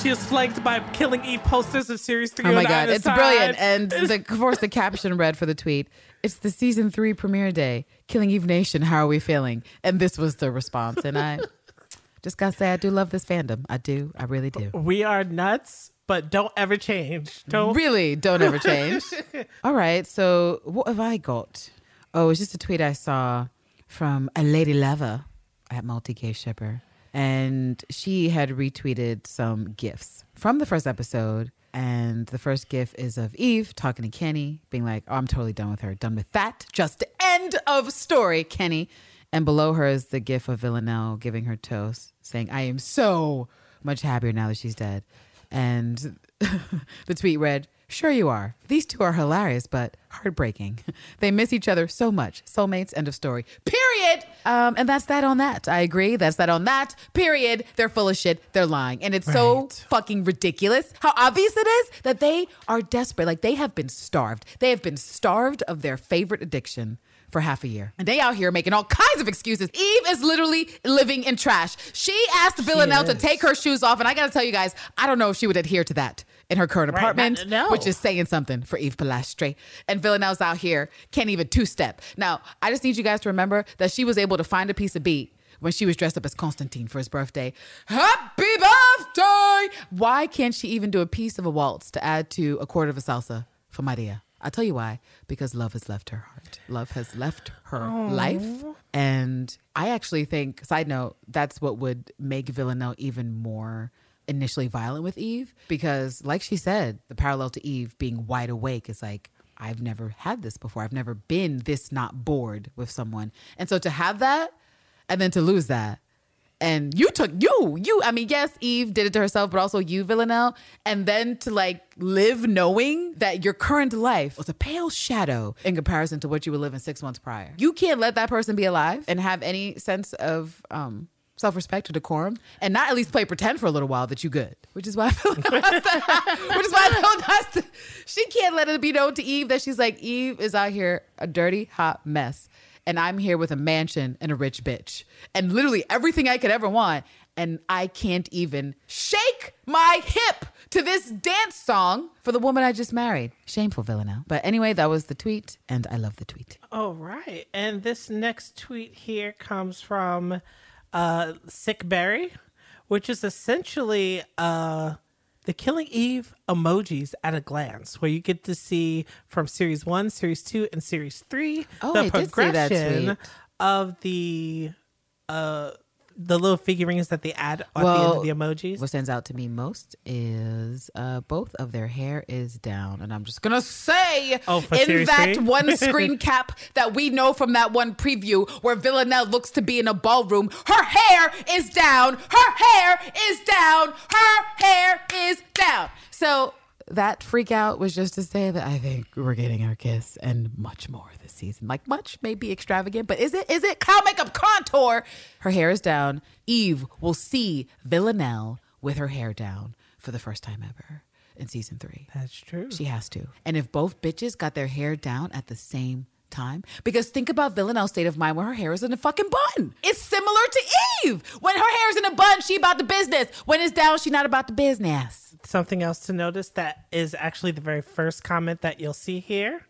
she is flanked by Killing Eve posters of series three.
Oh my god, it's
side.
brilliant! And the, of course, the caption read for the tweet: "It's the season three premiere day. Killing Eve Nation. How are we feeling?" And this was the response. And I just gotta say, I do love this fandom. I do. I really do.
we are nuts, but don't ever change. Don't
Really, don't ever change. All right, so what have I got? Oh, it's just a tweet I saw from a lady lover at Multi K Shipper, and she had retweeted some gifs from the first episode. And the first gif is of Eve talking to Kenny, being like, "Oh, I'm totally done with her. Done with that. Just end of story, Kenny." And below her is the gif of Villanelle giving her toast, saying, "I am so much happier now that she's dead." And the tweet read, Sure you are. These two are hilarious, but heartbreaking. They miss each other so much. Soulmates, end of story. Period. Um, and that's that on that. I agree. That's that on that. Period. They're full of shit. They're lying. And it's so fucking ridiculous how obvious it is that they are desperate. Like they have been starved. They have been starved of their favorite addiction for half a year. And they out here making all kinds of excuses. Eve is literally living in trash. She asked Villanelle to take her shoes off. And I got to tell you guys, I don't know if she would adhere to that in her current
Right,
apartment,
no.
which is saying something for Eve Polastri. And Villanelle's out here can't even two step. Now, I just need you guys to remember that she was able to find a piece of beat when she was dressed up as Konstantin for his birthday. Happy birthday! Why can't she even do a piece of a waltz to add to a quarter of a salsa for Maria? I'll tell you why. Because love has left her heart. Love has left her oh. life. And I actually think, side note, that's what would make Villanelle even more initially violent with Eve. Because, like she said, the parallel to Eve being wide awake is like, I've never had this before. I've never been this not bored with someone. And so to have that and then to lose that, and you took you you i mean yes eve did it to herself but also you villanelle and then to like live knowing that your current life was a pale shadow in comparison to what you were living six months prior you can't let that person be alive and have any sense of um self-respect or decorum and not at least play pretend for a little while that you good which is why I feel which is why I feel has to, she can't let it be known to Eve that she's like Eve is out here a dirty hot mess and I'm here with a mansion and a rich bitch and literally everything I could ever want. And I can't even shake my hip to this dance song for the woman I just married. Shameful Villanelle. But anyway, that was the tweet, and I love the tweet.
All right. And this next tweet here comes from uh, Sick Berry, which is essentially uh, the Killing Eve emojis at a glance, where you get to see from series one, series two, and series three
Oh,
the
I did see that
progression of the uh, the little figurines that they add at the end of the emojis.
What stands out to me most is uh, both of their hair is down, and I'm just gonna say
Oh,
in
series
that one screen cap that we know from that one preview where Villanelle looks to be in a ballroom, her hair is down, her hair is down, her hair is down. So that freak out was just to say that I think we're getting our kiss and much more this season. Like much may be extravagant, but is it is it cow makeup contour? Her hair is down. Eve will see Villanelle with her hair down for the first time ever in season three.
That's true.
She has to. And if both bitches got their hair down at the same time, because think about Villanelle's state of mind when her hair is in a fucking bun. It's similar to Eve. When her hair is in a bun, she about the business. When it's down, she not about the business.
Something else to notice that is actually the very first comment that you'll see here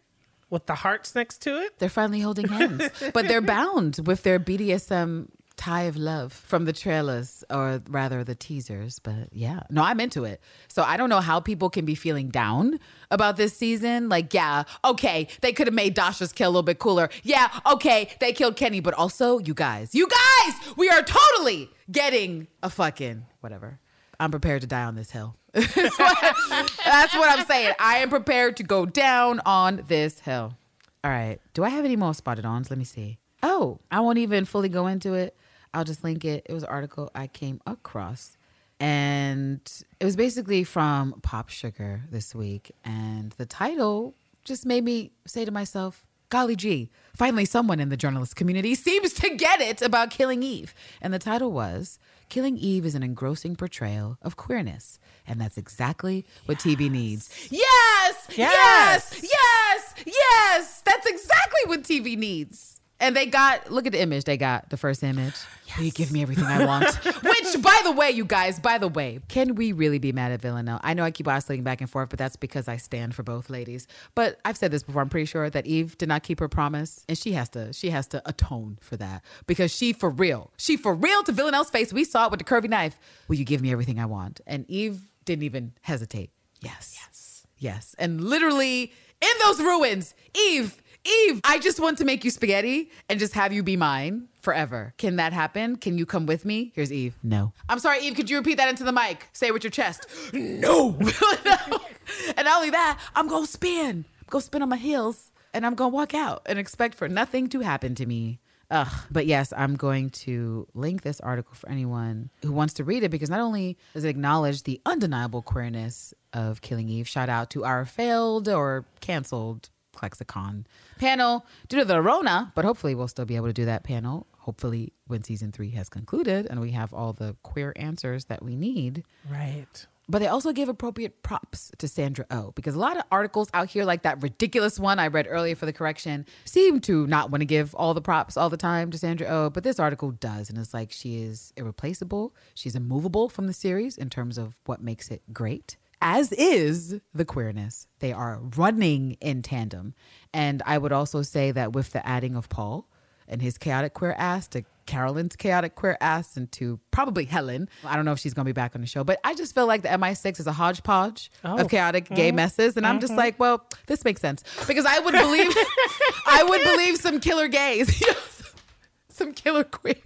with the hearts next to it.
They're finally holding hands, but they're bound with their BDSM tie of love from the trailers, or rather the teasers. But yeah, no, I'm into it. So I don't know how people can be feeling down about this season. Like, yeah, okay, they could have made Dasha's kill a little bit cooler. Yeah, okay, they killed Kenny, but also, you guys, you guys, we are totally getting a fucking whatever. I'm prepared to die on this hill. That's what, I'm saying. I am prepared to go down on this hill. All right. Do I have any more spotted ons? Let me see. Oh, I won't even fully go into it. I'll just link it. It was an article I came across. And it was basically from Popsugar this week. And the title just made me say to myself, golly gee, finally someone in the journalist community seems to get it about Killing Eve. And the title was Killing Eve is an engrossing portrayal of queerness. And that's exactly what TV needs. Yes! Yes!
Yes!
Yes! Yes! That's exactly what TV needs. And they got, look at the image they got, the first image. Will you give me everything I want? Which, by the way, you guys, by the way, can we really be mad at Villanelle? I know I keep oscillating back and forth, but that's because I stand for both ladies. But I've said this before. I'm pretty sure that Eve did not keep her promise, and she has to, she has to atone for that because she for real, she for real to Villanelle's face. We saw it with the curvy knife. Will you give me everything I want? And Eve didn't even hesitate. Yes. Yes. Yes. And literally in those ruins, Eve, Eve, I just want to make you spaghetti and just have you be mine forever. Can that happen? Can you come with me? Here's Eve. No. I'm sorry, Eve. Could you repeat that into the mic? Say it with your chest. No. and not only that, I'm going to spin. Go spin on my heels and I'm going to walk out and expect for nothing to happen to me. Ugh. But yes, I'm going to link this article for anyone who wants to read it because not only does it acknowledge the undeniable queerness of Killing Eve, shout out to our failed or canceled ClexaCon panel due to the Rona, but hopefully we'll still be able to do that panel. Hopefully, when season three has concluded and we have all the queer answers that we need.
Right.
But they also give appropriate props to Sandra O because a lot of articles out here, like that ridiculous one I read earlier for the correction, seem to not want to give all the props all the time to Sandra O. But this article does. And it's like she is irreplaceable. She's immovable from the series in terms of what makes it great, as is the queerness. They are running in tandem. And I would also say that with the adding of Paul, and his chaotic queer ass to Carolyn's chaotic queer ass and to probably Helen. I don't know if she's gonna be back on the show, but I just feel like the MI6 is a hodgepodge
Oh.
of chaotic gay mm-hmm. messes, and I'm just mm-hmm. like, well, this makes sense because I would believe, I would believe some killer gays, some killer queers.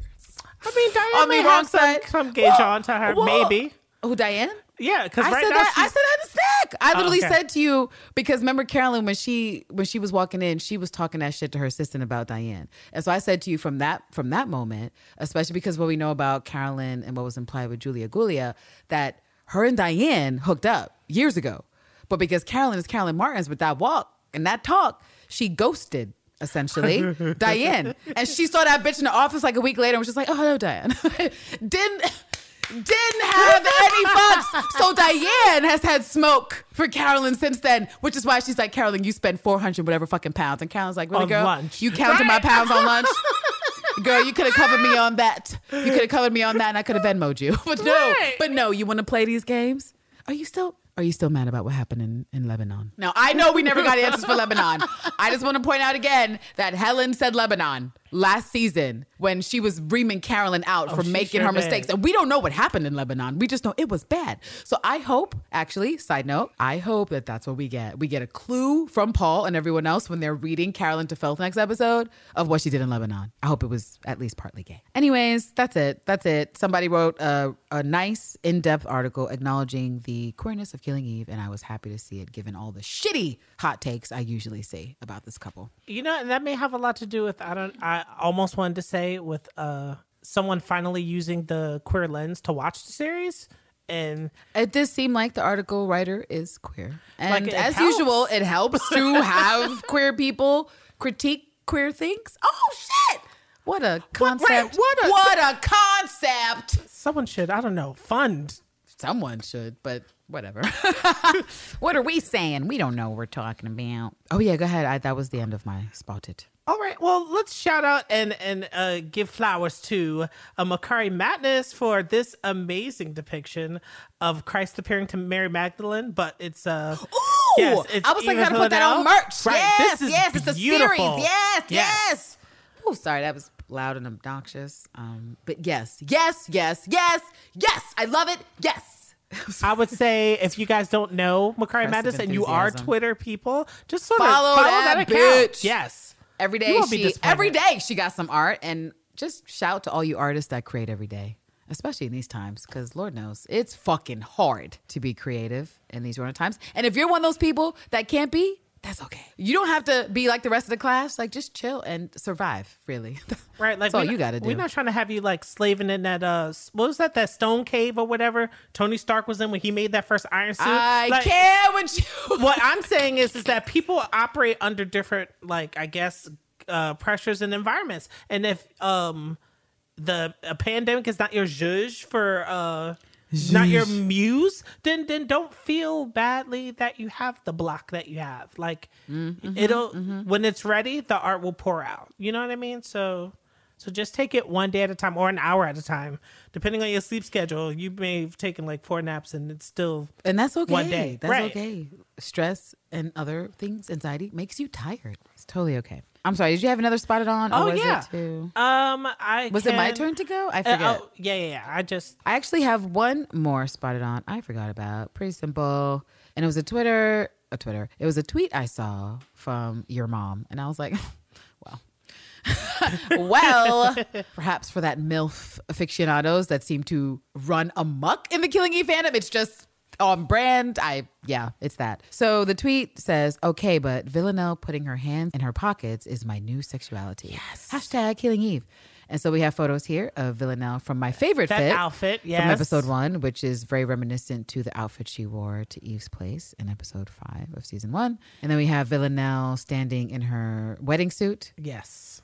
I mean, Diane
On the wrong side.
some gay
Whoa,
John to her,
whoa.
maybe.
Oh, Diane.
Yeah, because
I
right
said
now
that. I said that in a snack. I oh, literally
okay.
said to you because remember Carolyn when she when she was walking in, she was talking that shit to her assistant about Diane, and so I said to you from that from that moment, especially because what we know about Carolyn and what was implied with Julia Gulia, that her and Diane hooked up years ago, but because Carolyn is Carolyn Martens with that walk and that talk, she ghosted. Essentially, Diane, and she saw that bitch in the office like a week later, and was just like, "Oh, hello, Diane." Didn't didn't have any fucks. So Diane has had smoke for Carolyn since then, which is why she's like, Carolyn, you spend 400 whatever fucking pounds. And Carolyn's like, really,
On
girl?
lunch.
You counted my pounds on lunch? Girl, you could have covered me on that. You could have covered me on that and I could have Venmoed you. But no,
Right.
but no, you want to play these games? Are you still are you still mad about what happened in, in Lebanon? Now I know we never got answers for Lebanon. I just want to point out again that Helen said Lebanon last season when she was reaming Carolyn out oh,
for
making
sure
her
did.
mistakes. And we don't know what happened in Lebanon. We just know it was bad. So I hope, actually, side note, I hope that that's what we get. We get a clue from Paul and everyone else when they're reading Carolyn to Filth next episode of what she did in Lebanon. I hope it was at least partly gay. Anyways, that's it. That's it. Somebody wrote a, a nice, in depth article acknowledging the queerness of Killing Eve, and I was happy to see it given all the shitty hot takes I usually see about this couple.
You know, and that may have a lot to do with I don't. I almost wanted to say with uh someone finally using the queer lens to watch the series, and
It does seem like the article writer is queer. And
Like,
as
helps.
usual, it helps to have queer people critique queer things. Oh shit! What a concept.
what a-
what a concept.
someone should I don't know fund.
Someone should, but whatever. what are we saying? We don't know what we're talking about. Oh yeah, go ahead. I, that was the end of my spotted.
All right, well, let's shout out and and uh, give flowers to uh, Mekare Madness for this amazing depiction of Christ appearing to Mary Magdalene. But it's uh,
Ooh,
yes, it's
I was like, gotta put that on merch.
Right,
yes,
this is
yes, it's a series. Yes, yes.
Yes.
Oh, sorry, that was loud and obnoxious. Um, but yes, yes, yes, yes, yes. I love it. Yes.
I would say if you guys don't know
Mekare
Madness and you are. Twitter people, just sort
Follow
of follow
that
that, account.
bitch.
Yes.
Every day she every day she got some art and just shout to all you artists that create every day. Especially in these times, because Lord knows it's fucking hard to be creative in these run times. And if you're one of those people that can't be, that's okay. You don't have to be like the rest of the class. Like just chill and survive. Really,
Right, like
that's all you got to do.
We're not trying to have you like slaving in that uh, what was that? That stone cave or whatever Tony Stark was in when he made that first Iron Suit.
I
Like,
care what you.
what I'm saying is, is that people operate under different, like I guess, uh, pressures and environments. And if um, the a pandemic is not your zhuzh for uh, not your muse, then then don't feel badly that you have the block that you have. Like
Mm-hmm,
it'll when it's ready, the art will pour out. You know what I mean? So. So just take it one day at a time or an hour at a time, depending on your sleep schedule. You may have taken like four naps and it's still
And that's okay.
One day,
That's
right.
okay. Stress and other things, anxiety makes you tired. It's totally okay. I'm sorry. Did you have another spotted on? or
Oh
was
yeah.
It too?
Um, I
Was it my turn to go? I
Uh,
forget.
oh, yeah, yeah, yeah. I just
I actually have one more spotted on. I forgot about. Pretty simple. And it was a Twitter, a Twitter. It was a tweet I saw from your mom. And I was like, well, well, perhaps for that MILF aficionados that seem to run amok in the Killing Eve fandom, it's just on brand. I, yeah, it's that. So the tweet says, okay, but Villanelle putting her hands in her pockets is my new sexuality. Yes. Hashtag Killing Eve. And so we have photos here of Villanelle from my favorite
that
fit
outfit. Yes,
from episode one, which is very reminiscent to the outfit she wore to Eve's place in episode five of season one. And then we have Villanelle standing in her wedding suit.
Yes,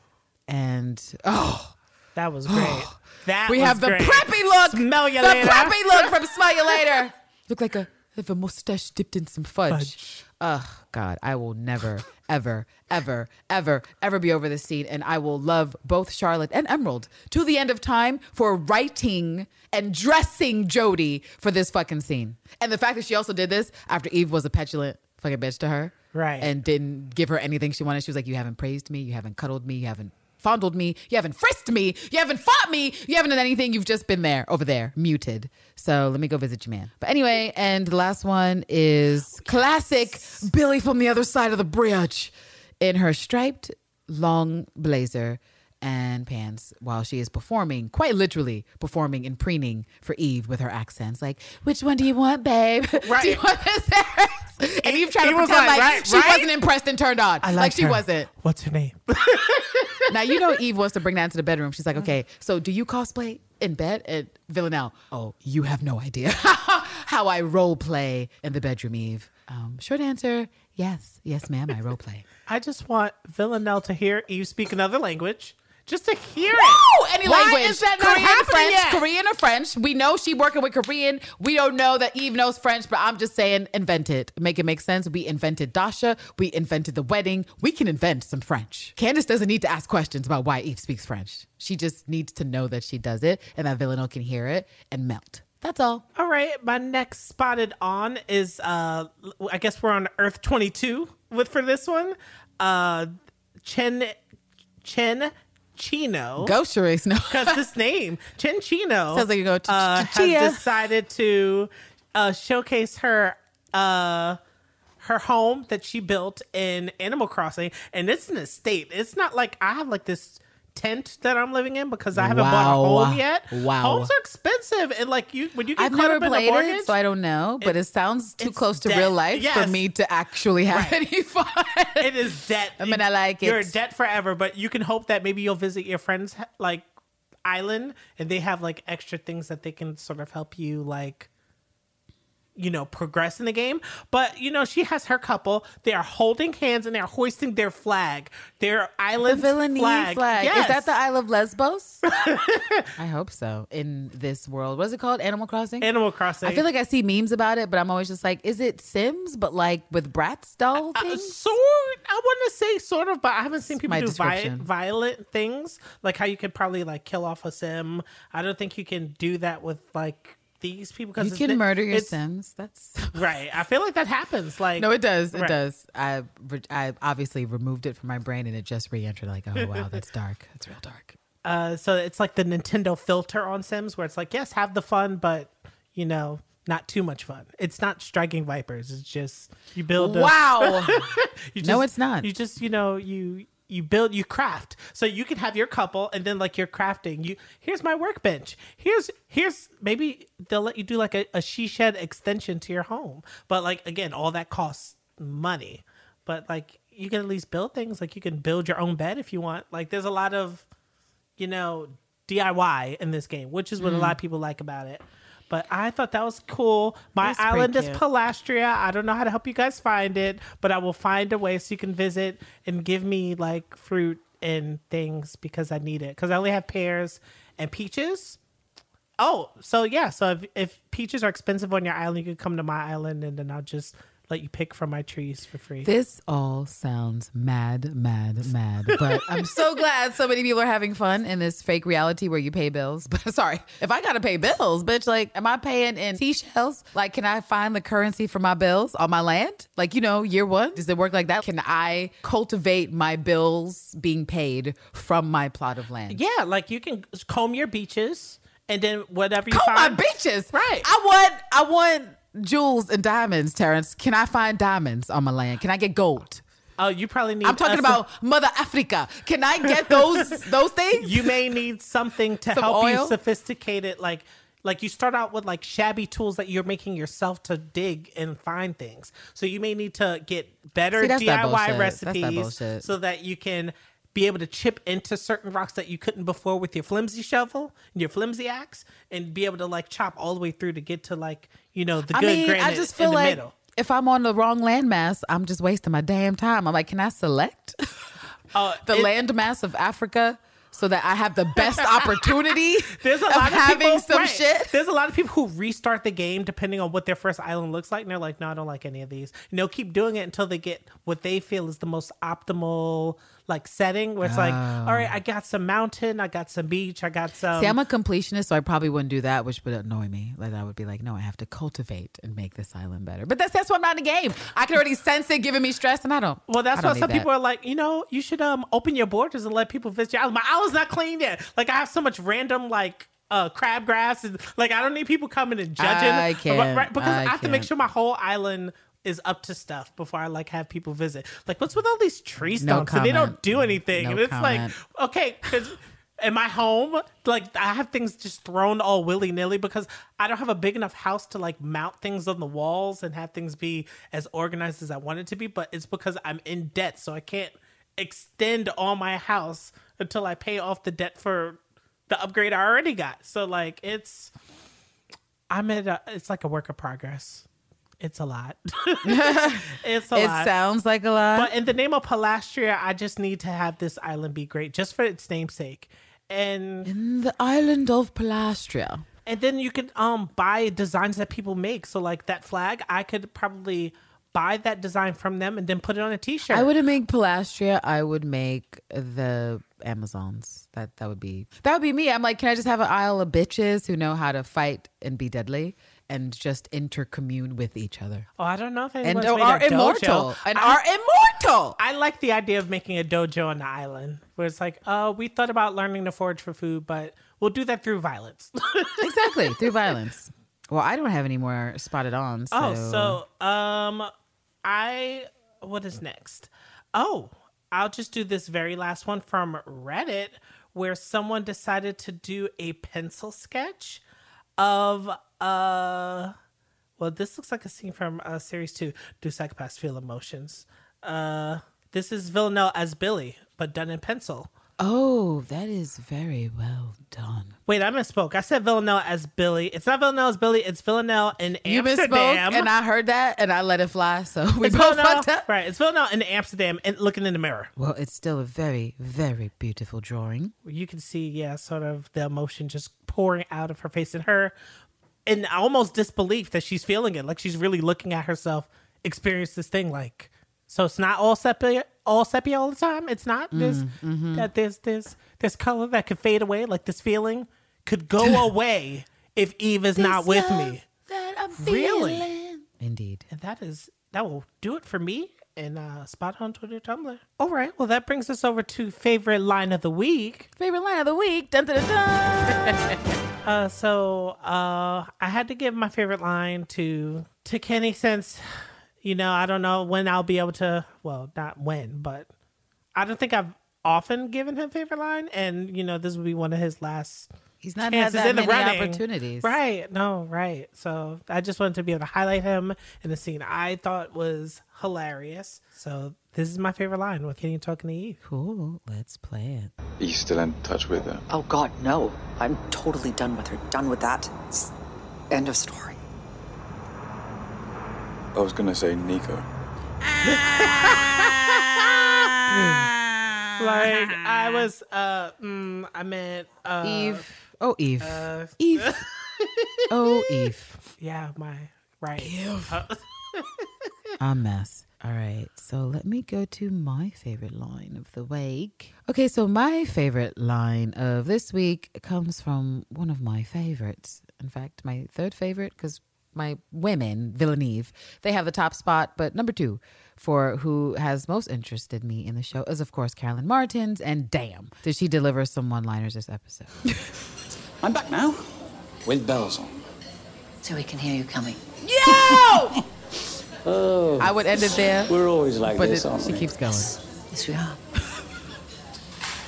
And oh,
that was great. Oh. that
we have the
great.
preppy look.
Smell you
the
later.
preppy look from Smell You Later. Look like a have a mustache dipped in some fudge.
Fudge.
Ugh, God, I will never, ever, ever, ever, ever be over this scene. And I will love both Charlotte and Emerald to the end of time for writing and dressing Jodie for this fucking scene. And the fact that she also did this after Eve was a petulant fucking bitch to her.
Right.
And didn't give her anything she wanted. She was like, You haven't praised me, you haven't cuddled me, you haven't fondled me, you haven't frisked me, you haven't fought me, you haven't done anything. You've just been there, over there, muted. So let me go visit your man. But anyway, and the last one is oh, classic Billy from the other side of the bridge in her striped long blazer and pants while she is performing, quite literally performing and preening for Eve with her accents. Like, which one do you want, babe? do you
Right.
want this? and Eve trying to pretend
like,
like,
right,
she
right?
wasn't impressed and turned on.
I
like she
her.
wasn't.
What's her name?
Now you know Eve wants to bring that into the bedroom. She's like, okay, so do you cosplay in bed? And Villanelle, oh, you have no idea how I role play in the bedroom, Eve. Um, short answer, yes, yes, ma'am, I role play.
I just want Villanelle to hear Eve speak another language. Just to hear
Woo!
it.
Any
Why
language.
is that not
Korean, French,
yet?
Korean or French. We know she working with Korean. We don't know that Eve knows French, but I'm just saying invent it. Make it make sense. We invented Dasha. We invented the wedding. We can invent some French. Candace doesn't need to ask questions about why Eve speaks French. She just needs to know that she does it and that Villanelle can hear it and melt. That's all.
All right, my next spotted on is uh I guess we're on Earth 22 with for this one. Uh Chen Chen Chino.
Go, Charisse. No.
because this name Chen Chino
Sounds like you go, "Ch-
uh, has decided to uh, showcase her uh, her home that she built in Animal Crossing, and it's an estate. It's not like I have like this tent that I'm living in because I haven't bought a home yet.
Wow.
homes are expensive, and like you when you get
I've
caught
never
up in a
played
mortgage,
it, so I don't know. But it, sounds too close to
debt.
real life for me to actually have
Right.
any fun.
it is debt.
I mean, I like it.
You're
it.
in debt forever, but you can hope that maybe you'll visit your friend's like island, and they have like extra things that they can sort of help you like. You know, progress in the game, but you know she has her couple. They are holding hands and they are hoisting their flag, their
The
island
Villanelle
flag.
flag.
Yes.
Is that the Isle of Lesbos? I hope so. In this world, what's it called? Animal Crossing.
Animal Crossing?
I feel like I see memes about it, but I'm always just like, is it Sims, but like with Bratz doll
Uh,
things?
sort. I want to say sort of, but I haven't seen people
my
do vi- violent things like how you could probably like kill off a sim. I don't think you can do that with like these people because
you can murder your Sims. That's
Right. I feel like that happens. Like
no, it does. It
Right.
does. I I obviously removed it from my brain, and it just re-entered. Like, oh wow, that's dark. That's real dark.
Uh, so it's like the Nintendo filter on Sims, where it's like, yes, have the fun, but you know, not too much fun. It's not striking vipers. It's just you build. A,
Wow.
you
No, it's not.
You just you know you you build you craft. So you can have your couple, and then like you're crafting. You here's my workbench. Here's here's maybe they'll let you do like a, a she shed extension to your home. But like again, all that costs money. But like you can at least build things. Like you can build your own bed if you want. Like there's a lot of you know, DIY in this game, which is what a lot of mm. people like about it. But I thought that was cool. My
That's
island is. Palastria. I don't know how to help you guys find it, but I will find a way so you can visit and give me like fruit and things because I need it. Because I only have pears and peaches. Oh, so yeah. So if, if peaches are expensive on your island, you can come to my island and then I'll just let you pick from my trees for free.
This all sounds mad, mad, mad. But I'm so glad so many people are having fun in this fake reality where you pay bills. But sorry, if I gotta pay bills, bitch, like, am I paying in seashells? Like, can I find the currency for my bills on my land? Like, you know, year one, does it work like that? Can I cultivate my bills being paid from my plot of land?
yeah, like you can comb your beaches and then whatever you
Comb my beaches.
Right.
I want, I want jewels and diamonds, Terrence. Can I find diamonds on my land? Can I get gold?
Oh, you probably need.
I'm talking about Mother Africa. Can I get those those things?
You may need something to
Some
help you
oil?
sophisticate it, like. Like you start out with like shabby tools that you're making yourself to dig and find things. So you may need to get better
See,
DIY.
That's that
recipes so that you can be able to chip into certain rocks that you couldn't before with your flimsy shovel and your flimsy axe and be able to like chop all the way through to get to like, you know, the
I
good
mean,
granite
I just
in
feel
the
like
middle.
if I'm on the wrong landmass, I'm just wasting my damn time. I'm like, can I select
Uh,
the landmass of Africa so that I have the best opportunity
There's a lot of
having
people,
some
right.
shit?
There's a lot of people who restart the game depending on what their first island looks like, and they're like, "No, I don't like any of these." And they'll keep doing it until they get what they feel is the most optimal like setting where it's like, all right, I got some mountain, I got some beach, I got some.
See, I'm a completionist, so I probably wouldn't do that, which would annoy me. Like I would be like, no, I have to cultivate and make this island better. But that's that's what I'm not in the game. I can already sense it giving me stress, and I don't.
well, that's
don't
why some
that.
people are like, you know, you should um open your borders and let people visit your island. My island's not clean yet. Like I have so much random like uh crabgrass and like I don't need people coming and judging.
I can't.
Right, because I,
I
have to make
can't.
sure my whole island is up to stuff before I like have people visit. Like what's with all these tree
No
stumps and they don't do anything?
No
and it's
comment.
like okay, because. In my home, like I have things just thrown all willy nilly because I don't have a big enough house to like mount things on the walls and have things be as organized as I want it to be. But it's because I'm in debt, so I can't extend all my house until I pay off the debt for the upgrade I already got. So like it's I'm at a, it's like a work of progress. It's a lot. it's a
It
lot.
It sounds like a lot.
But in the name of Palastria, I just need to have this island be great, just for its namesake. And
in the island of Palastria.
and then you could um buy designs that people make. So like that flag, I could probably buy that design from them and then put it on a T-shirt.
I wouldn't make Palastria. I would make the Amazons. That that would be that would be me. I'm like, can I just have an aisle of bitches who know how to fight and be deadly and just intercommune with each other
Oh, I don't know if
and
anyone's
are
made a dojo.
immortal and
I-
are immortal.
I like the idea of making a dojo on the island where it's like, oh, we thought about learning to forage for food, but we'll do that through violence.
exactly through violence. Well, I don't have any more spotted on. So.
oh, so um, I what is next? Oh, I'll just do this very last one from Reddit where someone decided to do a pencil sketch of uh well this looks like a scene from uh series 2 do psychopaths feel emotions uh this is villanelle as billy but done in pencil
oh, that is very well done.
wait i misspoke i said villanelle as billy it's not villanelle as billy it's villanelle in Amsterdam.
You
amsterdam
misspoke, and I heard that, and I let it fly. So we
it's
both fucked up.
right it's villanelle in amsterdam and looking in the mirror
Well, it's still a very, very beautiful drawing.
you can see yeah sort of the emotion just pouring out of her face and her and almost disbelief that she's feeling it. Like she's really looking at herself experience this thing like so it's not all sepia all sepia all the time. It's not. There's that there's this there's color that could fade away. Like this feeling could go away if eve is not with me.
That I'm
Really?
Indeed.
and that is that will do it for me and uh spot on twitter tumblr. All right. Well that brings us over to favorite line of the week.
Favorite line of the week. Dun, dun, dun, dun.
Uh, so uh, I had to give my favorite line to to Kenny since you know I don't know when I'll be able to. Well, not when, but I don't think I've often given him favorite line, and you know this will be one of his last
He's not had that
in the
many
running.
opportunities.
Right? No, right. So I just wanted to be able to highlight him in the scene I thought was hilarious. So this is my favorite line with Kenny talking to Eve.
Cool. Let's play it.
Are you still in touch with her?
Oh, God, no. I'm totally done with her. Done with that. It's end of story.
I was gonna say Nico.
Like I was, uh, mm, I meant uh,
Eve. Oh, Eve. Uh, Eve. oh, Eve.
Yeah, my right. Eve.
Uh, a mess. All right, so let me go to my favorite line of the week. Okay, so my favorite line of this week comes from one of my favorites. In fact, my third favorite, because my women, Villaneve, they have the top spot, but number two for who has most interested me in the show is, of course, Carolyn Martens. And damn, did she deliver some one liners this episode?
I'm back now, with bells on.
So we can hear you coming.
Yo! I would end it there,
We're always like
but
this,
it,
aren't
she
we?
keeps going.
Yes, we are.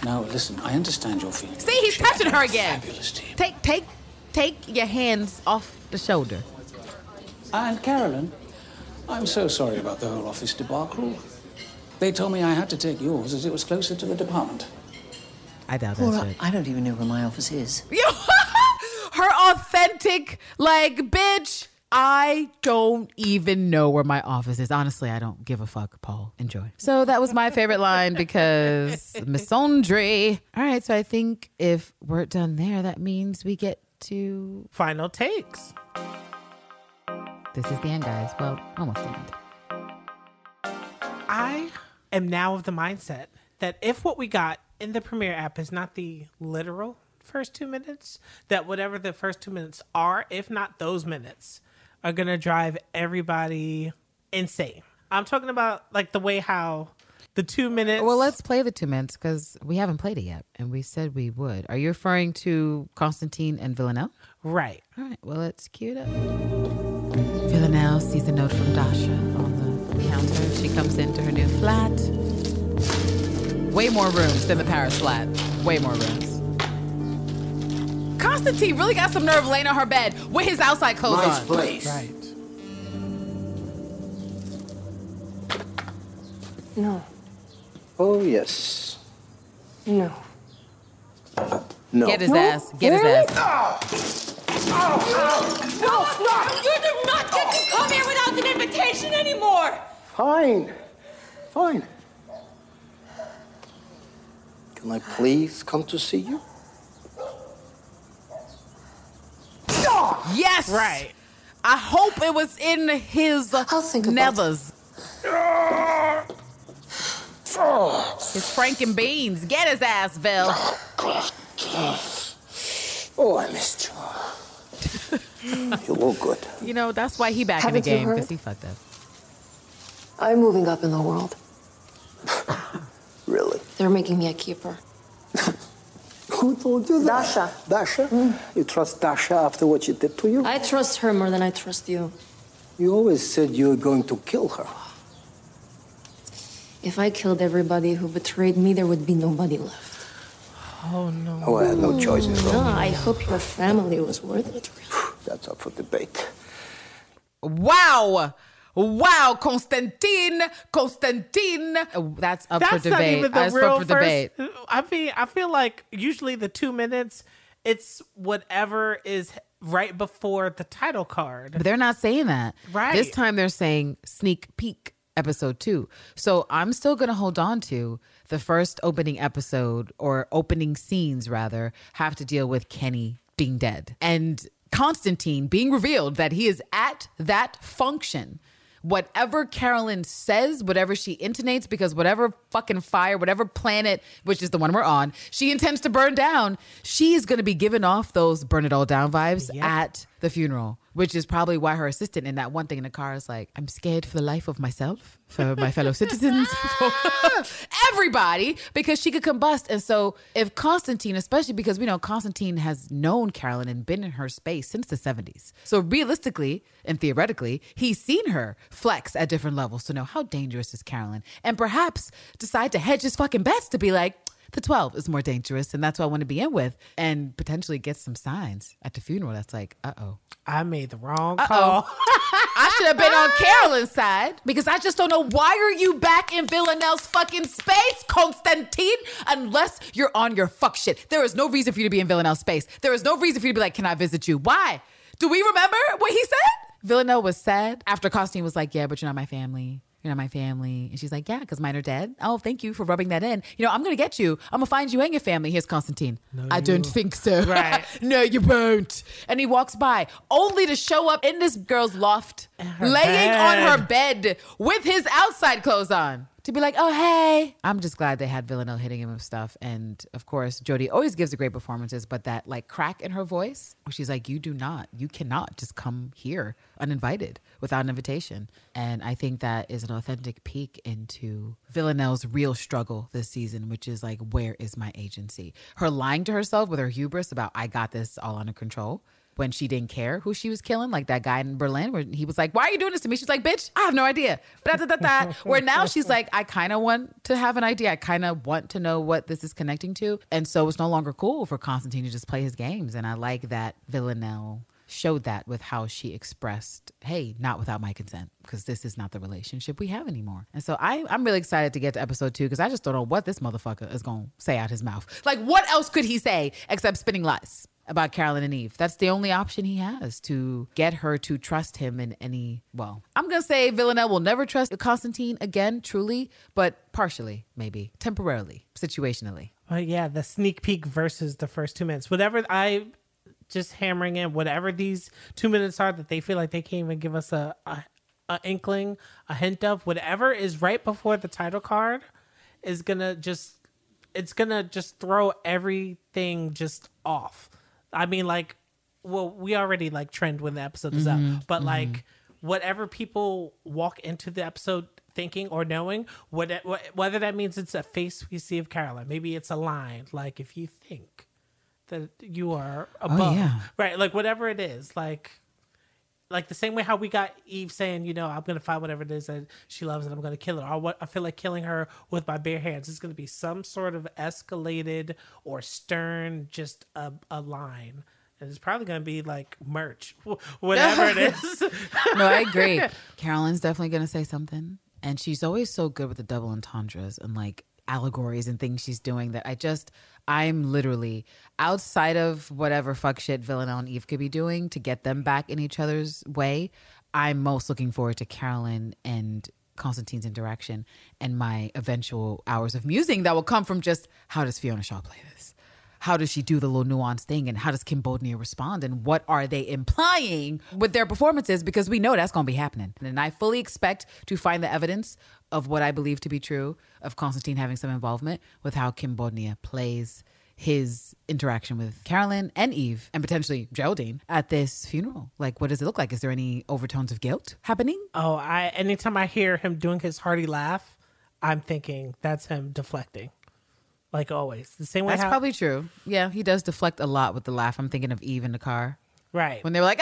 Now, listen, I understand your feelings.
See, he's
You're
touching her again.
Fabulous team.
Take, take, take your hands off the shoulder.
And Carolyn, I'm so sorry about the whole office debacle. They told me I had to take yours as it was closer to the department.
I doubt that
Well,
shit.
I don't even know where my office is.
Her authentic, like, bitch. I don't even know where my office is. Honestly, I don't give a fuck, Paul. Enjoy. So that was my favorite line because misandry. All right, so I think if we're done there, that means we get to
Final takes.
this is the end, guys. Well, almost the end.
I am now of the mindset that if what we got in the premiere app is not the literal first two minutes, that whatever the first two minutes are, if not those minutes, are gonna drive everybody insane. I'm talking about like the way how the two minutes.
Well, let's play the two minutes because we haven't played it yet, and we said we would. Are you referring to Konstantin and Villanelle?
right.
All right, well, let's cue it up. Villanelle sees a note from Dasha on the counter. She comes into her new flat. Way more rooms than the Paris flat. Way more rooms. Konstantin really got some nerve laying on her bed with his outside clothes
Nice
on.
place.
Right.
No,
Oh, yes.
no.
No.
Get his ass. Get his ass. Oh. Oh.
No, no, no, you do not get to come here without an invitation anymore!
Fine. Fine. Can I please come to see you?
Yes.
Right.
I hope it was in his
I'll think about
nethers. His Franken beans. Get his ass, Vil.
Oh, I missed you. you look good.
You know, that's why he back in the
Haven't you
game because he fucked up.
I'm moving up in the world.
Really?
They're making me a keeper.
Who told you that?
Dasha.
Dasha? Hmm. You trust Dasha after what she did to you?
I trust her more than I trust you.
You always said you were going to kill her.
If I killed everybody who betrayed me, there would be nobody left.
Oh no.
Oh, I had no choice in
No,
it.
I hope your family was worth it.
That's up for debate.
Wow. Wow, Konstantin, Konstantin. Oh, That's up
That's
for
not
debate.
even the
That's
real
up for
first.
debate.
I mean, I feel like usually the two minutes, it's whatever is right before the title card.
But they're not saying that.
Right.
This time they're saying sneak peek episode two. So I'm still going to hold on to the first opening episode or opening scenes, rather, have to deal with Kenny being dead and Konstantin being revealed that he is at that function. Whatever Carolyn says, whatever she intonates, because whatever fucking fire, whatever planet, which is the one we're on, she intends to burn down, she is going to be giving off those burn it all down vibes at the funeral, which is probably why her assistant in that one thing in the car is like, I'm scared for the life of myself, for my fellow citizens, for everybody, because she could combust. And so, if Konstantin, especially because we know Konstantin has known Carolyn and been in her space since the 70s. So, realistically and theoretically, he's seen her flex at different levels to know how dangerous is Carolyn and perhaps decide to hedge his fucking bets to be like, the 12 is more dangerous, and that's what I want to be in with, and potentially get some signs at the funeral that's like, uh oh.
I made the wrong
Uh-oh.
call.
I should have been on Carolyn's side because I just don't know why are you back in Villanelle's fucking space, Konstantin, unless you're on your fuck shit. There is no reason for you to be in Villanelle's space. There is no reason for you to be like, can I visit you? Why? Do we remember what he said? Villanelle was sad after Konstantin was like, yeah, but you're not my family. You're not my family. And she's like, yeah, because mine are dead. Oh, thank you for rubbing that in. You know, I'm going to get you. I'm going to find you and your family. Here's Konstantin. No, I don't think so.
Right.
no, you won't. And he walks by only to show up in this girl's loft, laying on her bed with his outside clothes on. To be like, oh, hey. I'm just glad they had Villanelle hitting him with stuff. And of course, Jodie always gives the great performances, but that like crack in her voice, where she's like, you do not, you cannot just come here uninvited without an invitation. And I think that is an authentic peek into Villanelle's real struggle this season, which is like, where is my agency? Her lying to herself with her hubris about, I got this all under control when she didn't care who she was killing, like that guy in Berlin, where he was like, Why are you doing this to me? She's like, Bitch, I have no idea. Da, da, da, da. Where now she's like, I kind of want to have an idea. I kind of want to know what this is connecting to. And so it's no longer cool for Konstantin to just play his games. And I like that Villanelle showed that with how she expressed, hey, not without my consent, because this is not the relationship we have anymore. And so I, I'm really excited to get to episode two because I just don't know what this motherfucker is going to say out his mouth. Like, what else could he say except spinning lies? About Carolyn and Eve. That's the only option he has to get her to trust him in any. Well, I'm going to say Villanelle will never trust Konstantin again, truly, but partially, maybe, temporarily, situationally.
But yeah, the sneak peek versus the first two minutes. Whatever I just hammering in, whatever these two minutes are that they feel like they can't even give us a, a, a inkling, a hint of, whatever is right before the title card is gonna just it's gonna just throw everything just off. I mean, like, well, we already like trend when the episode is
Mm-hmm,
out, but like, whatever people walk into the episode thinking or knowing, what, whether that means it's a face we see of Carolyn, maybe it's a line, like if you think that you are above,
Oh, yeah.
right? Like whatever it is, like like the same way how we got Eve saying, you know, I'm gonna find whatever it is that she loves and I'm gonna kill her. What I feel like killing her with my bare hands is gonna be some sort of escalated or stern, just a, a line. And it's probably gonna be like merch, whatever it is.
no, I agree. Carolyn's definitely going to say something. And she's always so good with the double entendres and like allegories and things she's doing that I just, I'm literally outside of whatever fuck shit Villanelle and Eve could be doing to get them back in each other's way. I'm most looking forward to Carolyn and Konstantin's interaction and my eventual hours of musing that will come from just how does Fiona Shaw play this? how does she do the little nuanced thing and how does Kim Bodnia respond and what are they implying with their performances because we know that's going to be happening and I fully expect to find the evidence of what I believe to be true of Konstantin having some involvement with how Kim Bodnia plays his interaction with Carolyn and Eve and potentially Geraldine at this funeral. Like, what does it look like? Is there any overtones of guilt happening?
oh, I anytime I hear him doing his hearty laugh, I'm thinking that's him deflecting. Like always. The same way
That's
how,
probably true. Yeah, he does deflect a lot with the laugh. I'm thinking of Eve in the car.
Right.
when they were like,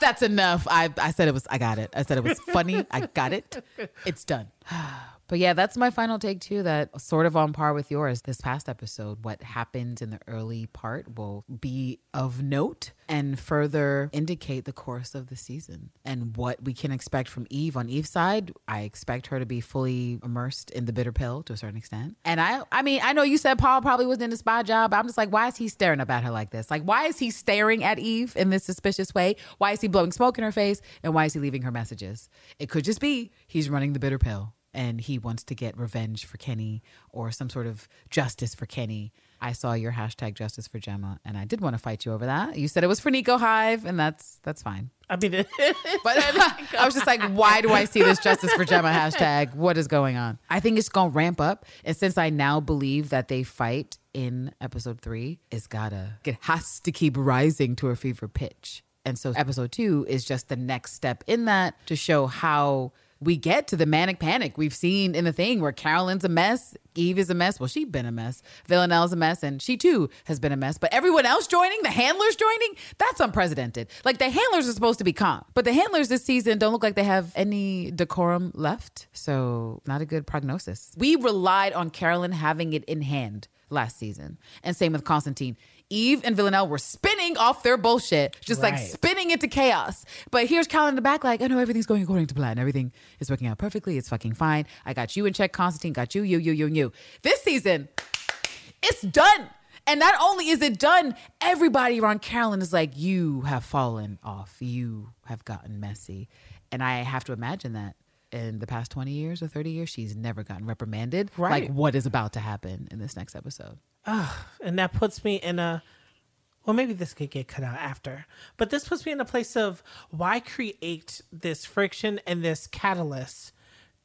"That's enough." I I said it was. I got it. I said it was funny. I got it. It's done. But yeah, that's my final take too. That sort of on par with yours. This past episode, what happened in the early part will be of note and further indicate the course of the season and what we can expect from Eve. On Eve's side, I expect her to be fully immersed in the bitter pill to a certain extent. And I, I mean, I know you said Paul probably was in the spy job. But I'm just like, why is he staring at her like this? Like, why is he staring at Eve in this suspicious way? Why is he blowing smoke in her face? And why is he leaving her messages? It could just be he's running the bitter pill and he wants to get revenge for Kenny or some sort of justice for Kenny. I saw your hashtag justice for Gemma, and I did want to fight you over that. You said it was for Niko Hive, and that's that's fine.
I mean,
But I was just like, why do I see this justice for Gemma hashtag? What is going on? I think it's gonna ramp up, and since I now believe that they fight in episode three, it's gotta it has to keep rising to a fever pitch. And so episode two is just the next step in that to show how we get to the manic panic we've seen in the thing where Carolyn's a mess, Eve is a mess. Well, she's been a mess. Villanelle's a mess, and she too has been a mess. But everyone else joining, the handlers joining, that's unprecedented. Like the handlers are supposed to be calm, but the handlers this season don't look like they have any decorum left. So, not a good prognosis. We relied on Carolyn having it in hand last season, and same with Konstantin. Eve and Villanelle were spinning off their bullshit, just like
Right.
spinning into chaos. But here's Carolyn in the back, like, oh, I know everything's going according to plan. Everything is working out perfectly. It's fucking fine. I got you in check, Konstantin. Got you, you, you, you, and you. This season, it's done. And not only is it done, everybody around Carolyn is like, you have fallen off. You have gotten messy. And I have to imagine that in the past 20 years or 30 years, she's never gotten reprimanded.
Right.
Like, what is about to happen in this next episode?
and that puts me in a well maybe this could get cut out after but this puts me in a place of why create this friction and this catalyst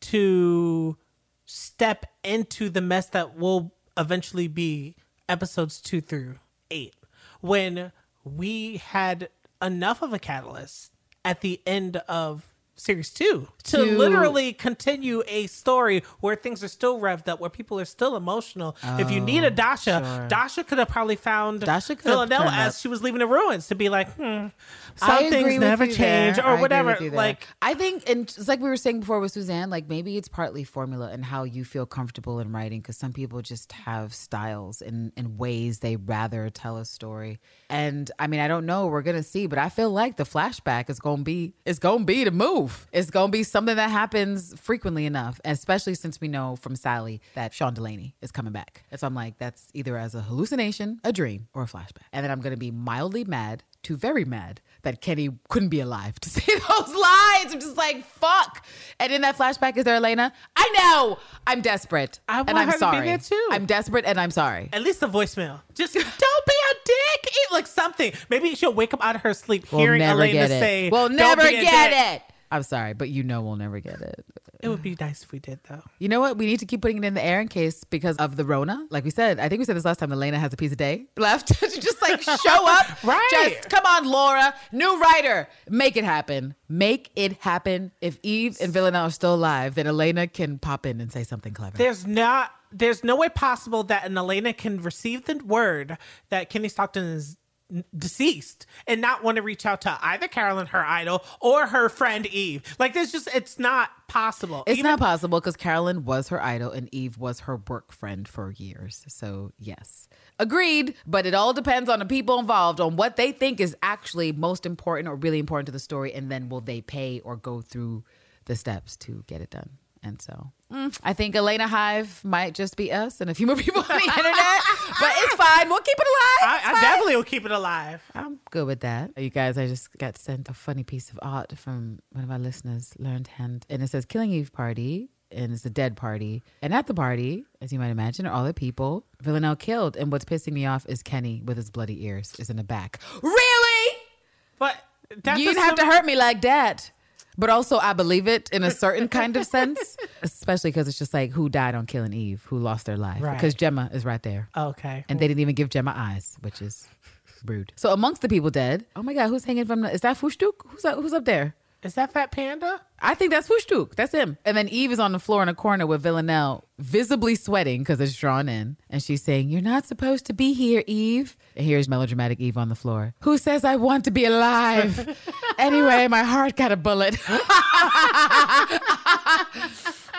to step into the mess that will eventually be episodes two through eight when we had enough of a catalyst at the end of series two to,
To-
literally continue a story where things are still revved up, where people are still emotional. if you need a Dasha,
sure.
Dasha could have probably found
Dasha
Villanelle as
up.
she was leaving the ruins to be like, hmm, some things never change
there.
Or
agree
whatever.
with you there.
Like,
I think, and it's like we were saying before with Suzanne, like maybe it's partly formula and how you feel comfortable in writing because some people just have styles and, and ways they rather tell a story. And I mean, I don't know, we're gonna see, but I feel like the flashback is gonna be it's gonna be the move. It's gonna be something that happens frequently enough, especially since we know from Sally that Sean Delaney is coming back. And so I'm like, that's either as a hallucination, a dream, or a flashback. And then I'm gonna be mildly mad to very mad that Kenny couldn't be alive to say those lines. I'm just like, fuck. And in that flashback, is there Elena? I know. I'm desperate.
I
and
want
I'm
her to be
sorry.
there too.
I'm desperate and I'm sorry.
at least a voicemail. Just don't be a dick. Eat like something. Maybe she'll wake up out of her sleep
We'll
hearing
never
Elena
get it.
say,
We'll
"Don't
never
be a
get
dick."
it. I'm sorry, but you know we'll never get it.
It would be nice if we did though.
You know what? We need to keep putting it in the air in case because of the Rona. Like we said, I think we said this last time. Elena has a piece of day left to just like show up.
Right.
Just come on, Laura, new writer, make it happen. Make it happen. If Eve and Villanelle are still alive, then Elena can pop in and say something clever.
There's not. There's no way possible that an Elena can receive the word that Kenny Stowton is deceased and not want to reach out to either Carolyn, her idol, or her friend Eve. Like there's just it's not possible.
It's
Even-
not possible because Carolyn was her idol and Eve was her work friend for years. So, yes. Agreed. But it all depends on the people involved, on what they think is actually most important or really important to the story. And then will they pay or go through the steps to get it done? And so mm, I think Elena Hive might just be us and a few more people on the internet, but fine. We'll keep it alive.
I, I definitely will keep it alive.
I'm good with that. You guys, I just got sent a funny piece of art from one of our listeners, Learned Hand, and it says Killing Eve Party, and it's a dead party. And at the party, as you might imagine, are all the people Villanelle killed. And what's pissing me off is Kenny with his bloody ears is in the back. Really?
But that's
you
a
didn't have to hurt me like that. But also, I believe it in a certain kind of sense, especially because it's just like who died on Killing Eve, who lost their life.
Right.
Because Gemma is right there.
Okay.
And they didn't even give Gemma eyes, which is rude. So amongst the people dead, oh my God, who's hanging from the, is that Fushtuk? Who's up, who's up there?
Is that Fat Panda?
I think that's Fushtuk. That's him. And then Eve is on the floor in a corner with Villanelle, visibly sweating because it's drawn in. And she's saying, You're not supposed to be here, Eve. And here's melodramatic Eve on the floor. Who says I want to be alive? anyway, my heart got a bullet.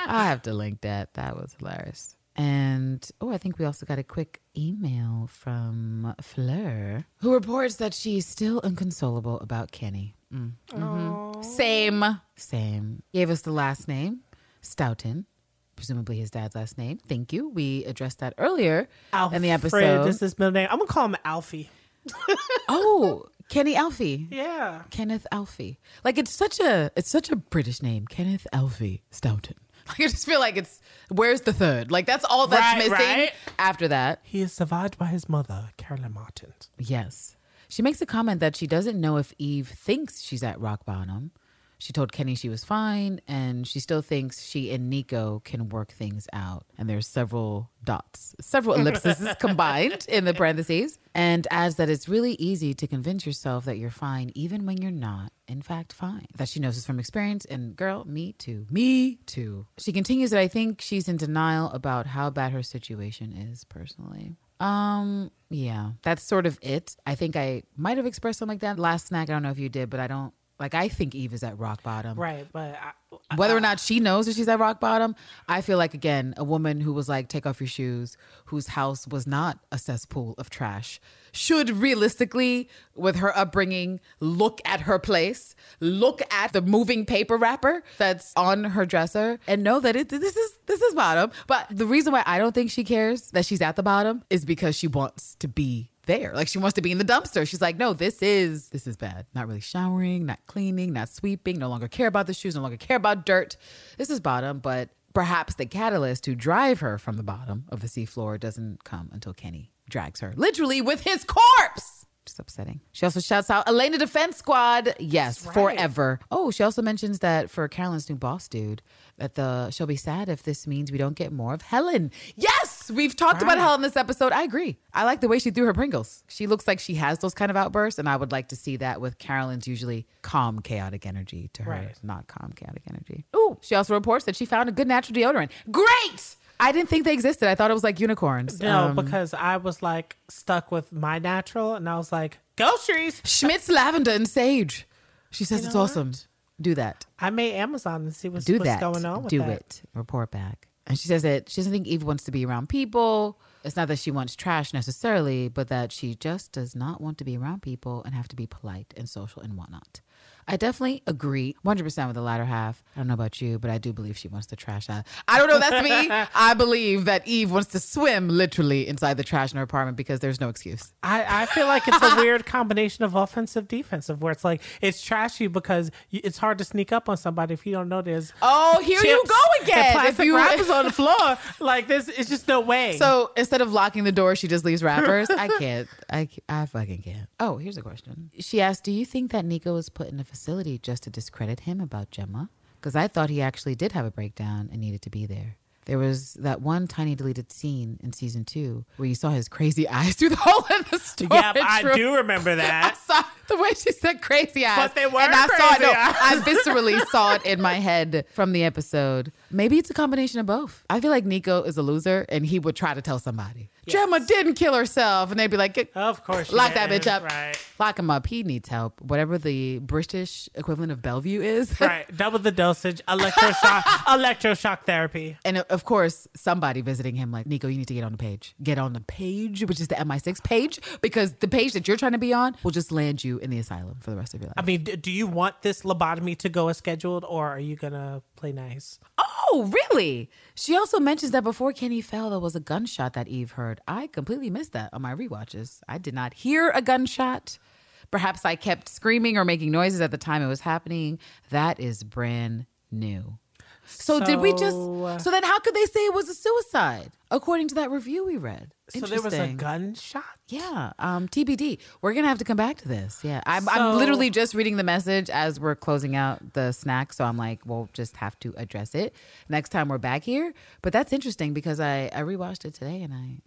I have to link that. That was hilarious. And oh, I think we also got a quick email from Fleur, who reports that she's still inconsolable about Kenny. Mm. Mhm. Same, same. Gave us the last name, Stowton, presumably his dad's last name. Thank you. We addressed that earlier in the
Alfred
episode.
is his middle name. I'm gonna call him Alfie.
oh, Kenny Alfie.
Yeah.
Kenneth Alfie. Like it's such a it's such a British name. Kenneth Alfie Stowton. Like I just feel like it's where's the third? Like that's all that's
Right,
missing
right.
after that.
He is survived by his mother, Carolyn Martens.
Yes. She makes a comment that she doesn't know if Eve thinks she's at rock bottom. She told Kenny she was fine, and she still thinks she and Niko can work things out. And there's several dots, several ellipses combined in the parentheses, and adds that it's really easy to convince yourself that you're fine even when you're not, in fact, fine. That she knows this from experience, and girl, me too. Me too. She continues that I think she's in denial about how bad her situation is personally. Um, yeah, that's sort of it. I think I might have expressed something like that last snack. I don't know if you did, but I don't like. I think Eve is at rock bottom.
Right, but I,
Whether or not she knows that she's at rock bottom, I feel like again, a woman who was like, "Take off your shoes," whose house was not a cesspool of trash, should realistically, with her upbringing, look at her place, look at the moving paper wrapper that's on her dresser, and know that it this is this is bottom. But the reason why I don't think she cares that she's at the bottom is because she wants to be there. Like she wants to be in the dumpster. She's like, no, this is this is bad. Not really showering, not cleaning, not sweeping, no longer care about the shoes, no longer care about dirt. This is bottom, but perhaps the catalyst to drive her from the bottom of the seafloor doesn't come until Kenny drags her literally with his corpse. Just upsetting. She also shouts out Elena Defense Squad. Yes, forever. Oh, she also mentions that for Carolyn's new boss dude, that the she'll be sad if this means we don't get more of Helen. Yes, we've talked about hell in this episode. I agree. I like the way she threw her Pringles. She looks like she has those kind of outbursts, and I would like to see that with Carolyn's usually calm, chaotic energy to her
Right.
not calm, chaotic energy. Ooh, she also reports that she found a good natural deodorant. Great. I didn't think they existed. I thought it was like unicorns.
no,
Um,
because I was like stuck with my natural, and I was like, Ghost trees.
Schmidt's lavender and sage. She says it's
know
awesome. Do that.
I made Amazon and see what's,
Do
what's
that.
going on with
Do
that.
it. Report back. And she says that she doesn't think Eve wants to be around people. It's not that she wants trash necessarily, but that she just does not want to be around people and have to be polite and social and whatnot. I definitely agree 100% with the latter half. I don't know about you, but I do believe she wants the trash out. I don't know, that's me. I believe that Eve wants to swim literally inside the trash in her apartment because there's no excuse.
I, I feel like it's a weird combination of offensive defensive where it's like it's trashy because it's hard to sneak up on somebody if you don't know there's
Oh, here you go again. If you-
wrappers on the floor like this it's just no way
So instead of locking the door, she just leaves wrappers. I can't. I, I fucking can't. Oh, here's a question. She asked, "Do you think that Niko was put in a facility just to discredit him about Gemma? because I thought he actually did have a breakdown and needed to be there. There was that one tiny deleted scene in season two where you saw his crazy eyes through the hole in the storage
Yeah, I
room.
do remember that.
I saw the way she said crazy eyes.
But they were
and I saw it.
crazy
No,
eyes.
I viscerally saw it in my head from the episode. Maybe it's a combination of both. I feel like Niko is a loser and he would try to tell somebody. Gemma didn't kill herself. And they'd be like,
Of course,
lock that bitch up.
Right.
Lock him up. He needs help. Whatever the British equivalent of Bellevue is.
Right, double the dosage, electroshock, electroshock therapy.
And of course, somebody visiting him like, Niko, you need to get on the page. Get on the page, which is the MI6 page, because the page that you're trying to be on will just land you in the asylum for the rest of your life.
I mean, do you want this lobotomy to go as scheduled, or are you gonna play nice?
Oh, Oh, really? She also mentions that before Kenny fell, there was a gunshot that Eve heard. I completely missed that on my rewatches. I did not hear a gunshot. Perhaps I kept screaming or making noises at the time it was happening. That is brand new. So, did we just?
So-
So then, how could they say it was a suicide? According to that review we read.
So there was a gunshot.
Yeah, um, TBD. We're gonna have to come back to this. Yeah, I'm, I'm literally just reading the message as we're closing out the snack, so I'm like, we'll just have to address it next time we're back here. But that's interesting because I I rewatched it today and I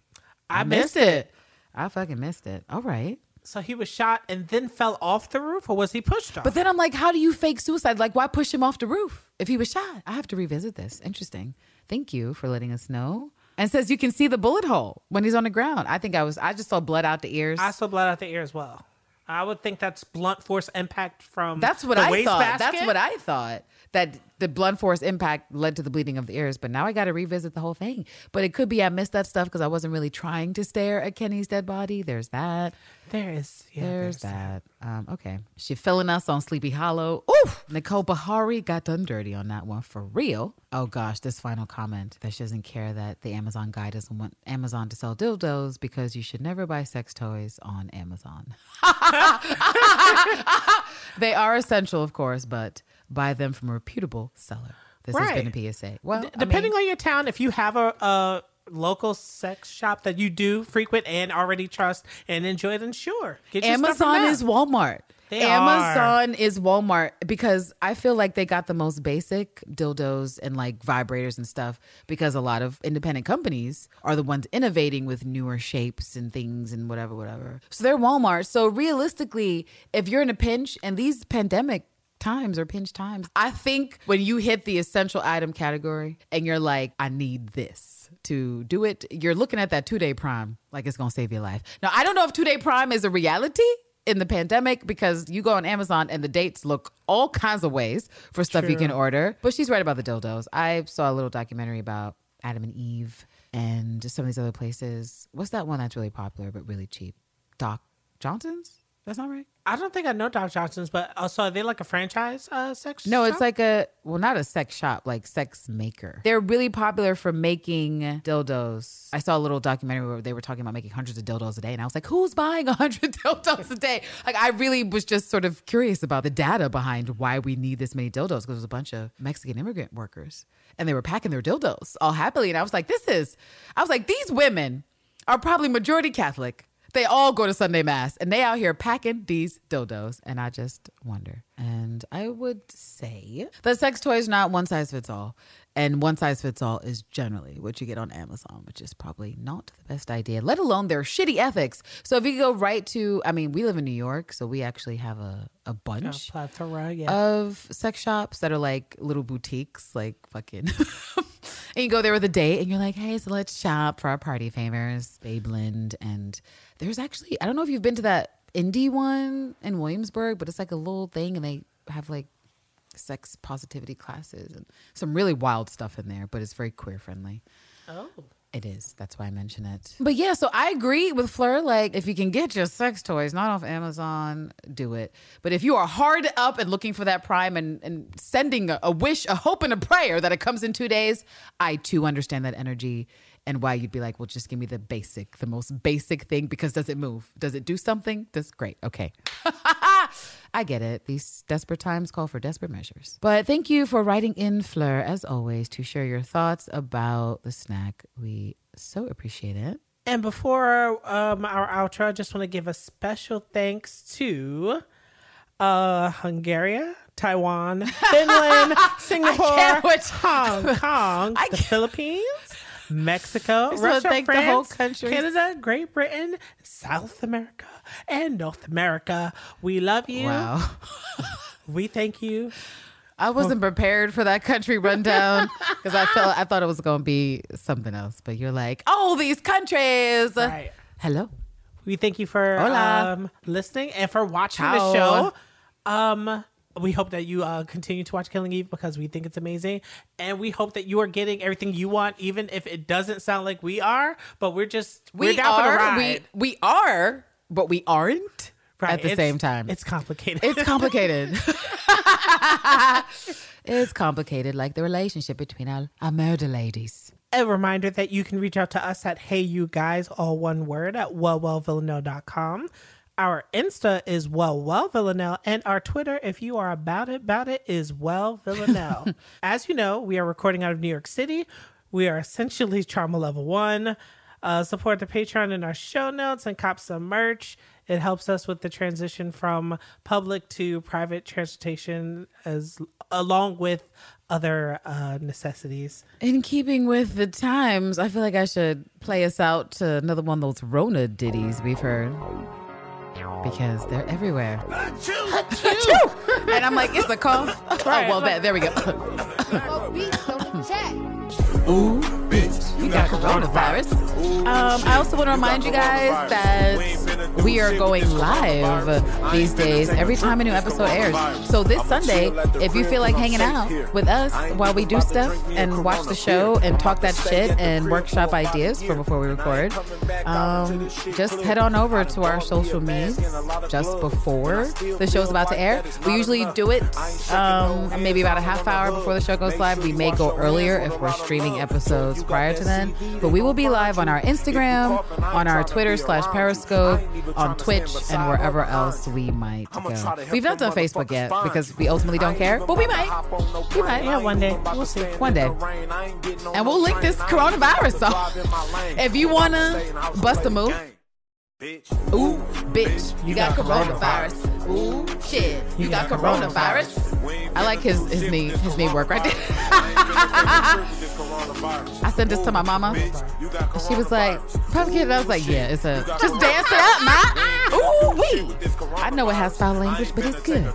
I missed it.
I fucking missed it. All right.
So he was shot and then fell off the roof, or was he pushed off?
But then I'm like, how do you fake suicide? Like, why push him off the roof if he was shot? I have to revisit this. Interesting. Thank you for letting us know. And says you can see the bullet hole when he's on the ground. I think I was. I just saw blood out the ears.
I saw blood out the ear as well. I would think that's blunt force impact from
That's what I thought.
basket.
That's what I thought. That the blunt force impact led to the bleeding of the ears. But now I got to revisit the whole thing. But it could be I missed that stuff because I wasn't really trying to stare at Kenny's dead body. There's that.
There is. Yeah,
there's, that. Um, okay. She filling us on Sleepy Hollow. Ooh, Nicole Beharie got done dirty on that one for real. Oh gosh, this final comment that she doesn't care that the Amazon guy doesn't want Amazon to sell dildos because you should never buy sex toys on Amazon. they are essential, of course, but buy them from a reputable seller. This has been a PSA. Well,
D- depending on your town, if you have a, a local sex shop that you do frequent and already trust and enjoy, then sure, get your stuff from
Amazon is Walmart.
They
Amazon is Walmart because I feel like they got the most basic dildos and like vibrators and stuff because a lot of independent companies are the ones innovating with newer shapes and things and whatever, whatever. So they're Walmart. So realistically, if you're in a pinch and these pandemic times or pinch times, I think when you hit the essential item category and you're like, I need this to do it, you're looking at that two day prime like it's gonna save your life. Now, I don't know if two day prime is a reality in the pandemic because you go on Amazon and the dates look all kinds of ways for stuff you can order. But she's right about the dildos. I saw a little documentary about Adam and Eve and some of these other places. What's that one that's really popular but really cheap? Doc Johnson's? That's not right.
I don't think I know Doc Johnson's, but also are they like a franchise uh, sex?
No, it's like a well, not a sex shop, like sex maker. They're really popular for making dildos. I saw a little documentary where they were talking about making hundreds of dildos a day, and I was like, who's buying a hundred dildos a day? Like, I really was just sort of curious about the data behind why we need this many dildos because there was a bunch of Mexican immigrant workers, and they were packing their dildos all happily, and I was like, this is, I was like, these women are probably majority Catholic. They all go to Sunday Mass and they out here packing these dildos. And I just wonder. And I would say that sex toy is not one size fits all. And one size fits all is generally what you get on Amazon, which is probably not the best idea, let alone their shitty ethics. So if you go right to, I mean, we live in New York, so we actually have a, a
a
bunch
plethora. Yeah.
of sex shops that are like little boutiques, like fucking. and you go there with a date, and you're like, "Hey, so let's shop for our party favors." Babeland, and there's actually I don't know if you've been to that indie one in Williamsburg, but it's like a little thing, and they have like sex positivity classes and some really wild stuff in there, but it's very queer friendly.
oh.
It is. That's why I mention it. But yeah, so I agree with Fleur. Like, if you can get your sex toys not off Amazon, do it. But if you are hard up and looking for that prime and, and sending a, a wish, a hope, and a prayer that it comes in two days, I too understand that energy and why you'd be like, well, just give me the basic, the most basic thing because does it move? Does it do something? That's great. Okay. I get it. These desperate times call for desperate measures. But thank you for writing in, Fleur, as always, to share your thoughts about the snack. We so appreciate it.
And before um, our outro, I just want to give a special thanks to uh, Hungary, Taiwan, Finland, Singapore. Hong Kong, the Philippines, Mexico,
wanna
Russia,
thank the
France,
whole countries.
Canada, Great Britain, South America, and North America. We love you.
Wow.
We thank you.
I wasn't prepared for that country rundown because I felt I thought it was going to be something else. But you're like, oh, these countries.
Right.
Hello.
We thank you for um, listening and for watching
Ciao.
the show. Um, we hope that you uh, continue to watch Killing Eve because we think it's amazing, and we hope that you are getting everything you want, even if it doesn't sound like we are. But we're just we're
we
down for the
are.
ride.
We we are, but we aren't
Right,
at the
it's-
same time.
It's complicated.
It's complicated. it's complicated, like the relationship between our, our murder ladies.
a reminder that you can reach out to us at Hey You Guys, all one word, at wellwellvillanelle.com. Our Insta is Well Well Villanelle, and our Twitter, if you are about it, about it, is Well Villanelle. As you know, we are recording out of New York City. We are essentially trauma level one. Uh, support the Patreon in our show notes and cop some merch. It helps us with the transition from public to private transportation, as along with other uh, necessities.
In keeping with the times, I feel like I should play us out to another one of those Rona ditties we've heard. Because they're everywhere. Achoo! and I'm like, it's a cough. oh, well, that, there we go. Ooh, bitch, you got coronavirus. Um, I also want to remind you guys that we are going live these days. Every time a new episode airs. So this Sunday, if you feel like hanging out with us while we do stuff and watch the show and talk that shit and workshop ideas for before we record, um, just head on over to our social medias just before the show's about to air. We usually do it um, maybe about a half hour before the show goes live. We may go earlier if we're streaming episodes prior to then, but we will be live on our Instagram, on our Twitter slash Periscope, on Twitch, and wherever else we might go. We've not done Facebook yet because we ultimately don't care, but we might. We might.
Yeah, one day. We'll see.
One day. And we'll link this coronavirus off. If you want to bust a move, Ooh, bitch, you got coronavirus. Ooh, shit, you got coronavirus. I like his his knee his knee work right there. I sent this to my mama. She was like, "Pumpkin." And I was like, "Yeah, it's a just dance it up, ma." Ooh, wee. I know it has foul language, but it's good.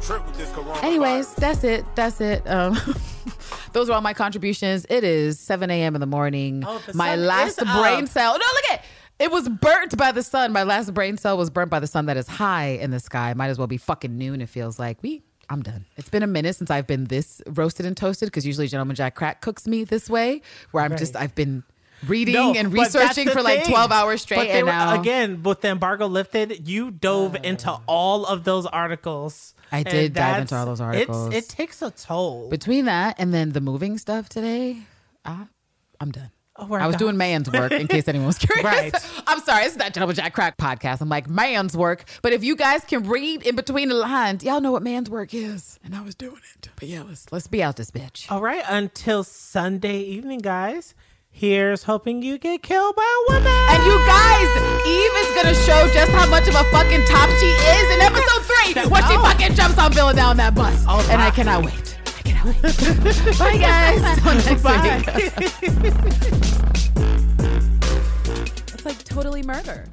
Anyways, that's it. That's it. Um, those are all my contributions. It is 7 a.m. in the morning.
Oh, the
my last brain
up.
cell. No, look at it was burnt by the sun. My last brain cell was burnt by the sun that is high in the sky. Might as well be fucking noon. It feels like we. I'm done. It's been a minute since I've been this roasted and toasted because usually Gentleman Jack Crack cooks me this way, where I'm just I've been reading
No,
and researching for like 12 hours straight, and
were-
now
again, with the embargo lifted, you dove uh. into all of those articles.
I did dive into all those articles.
it takes a toll.
between that and then the moving stuff today, I, I'm done.
Oh
I was
God.
doing man's work in case anyone was curious.
Right.
I'm sorry, it's not Gentleman Jack Crack podcast. I'm like man's work. But if you guys can read in between the lines, y'all know what man's work is. And I was doing it. But yeah, let's let's be out this bitch.
All right, until Sunday evening, guys. Here's hoping you get killed by a woman.
And you guys, Eve is gonna show just how much of a fucking top she is in episode three when she fucking jumps on Villa down that bus. and I cannot wait. I cannot wait. Bye guys. Till next week. It's like totally murder.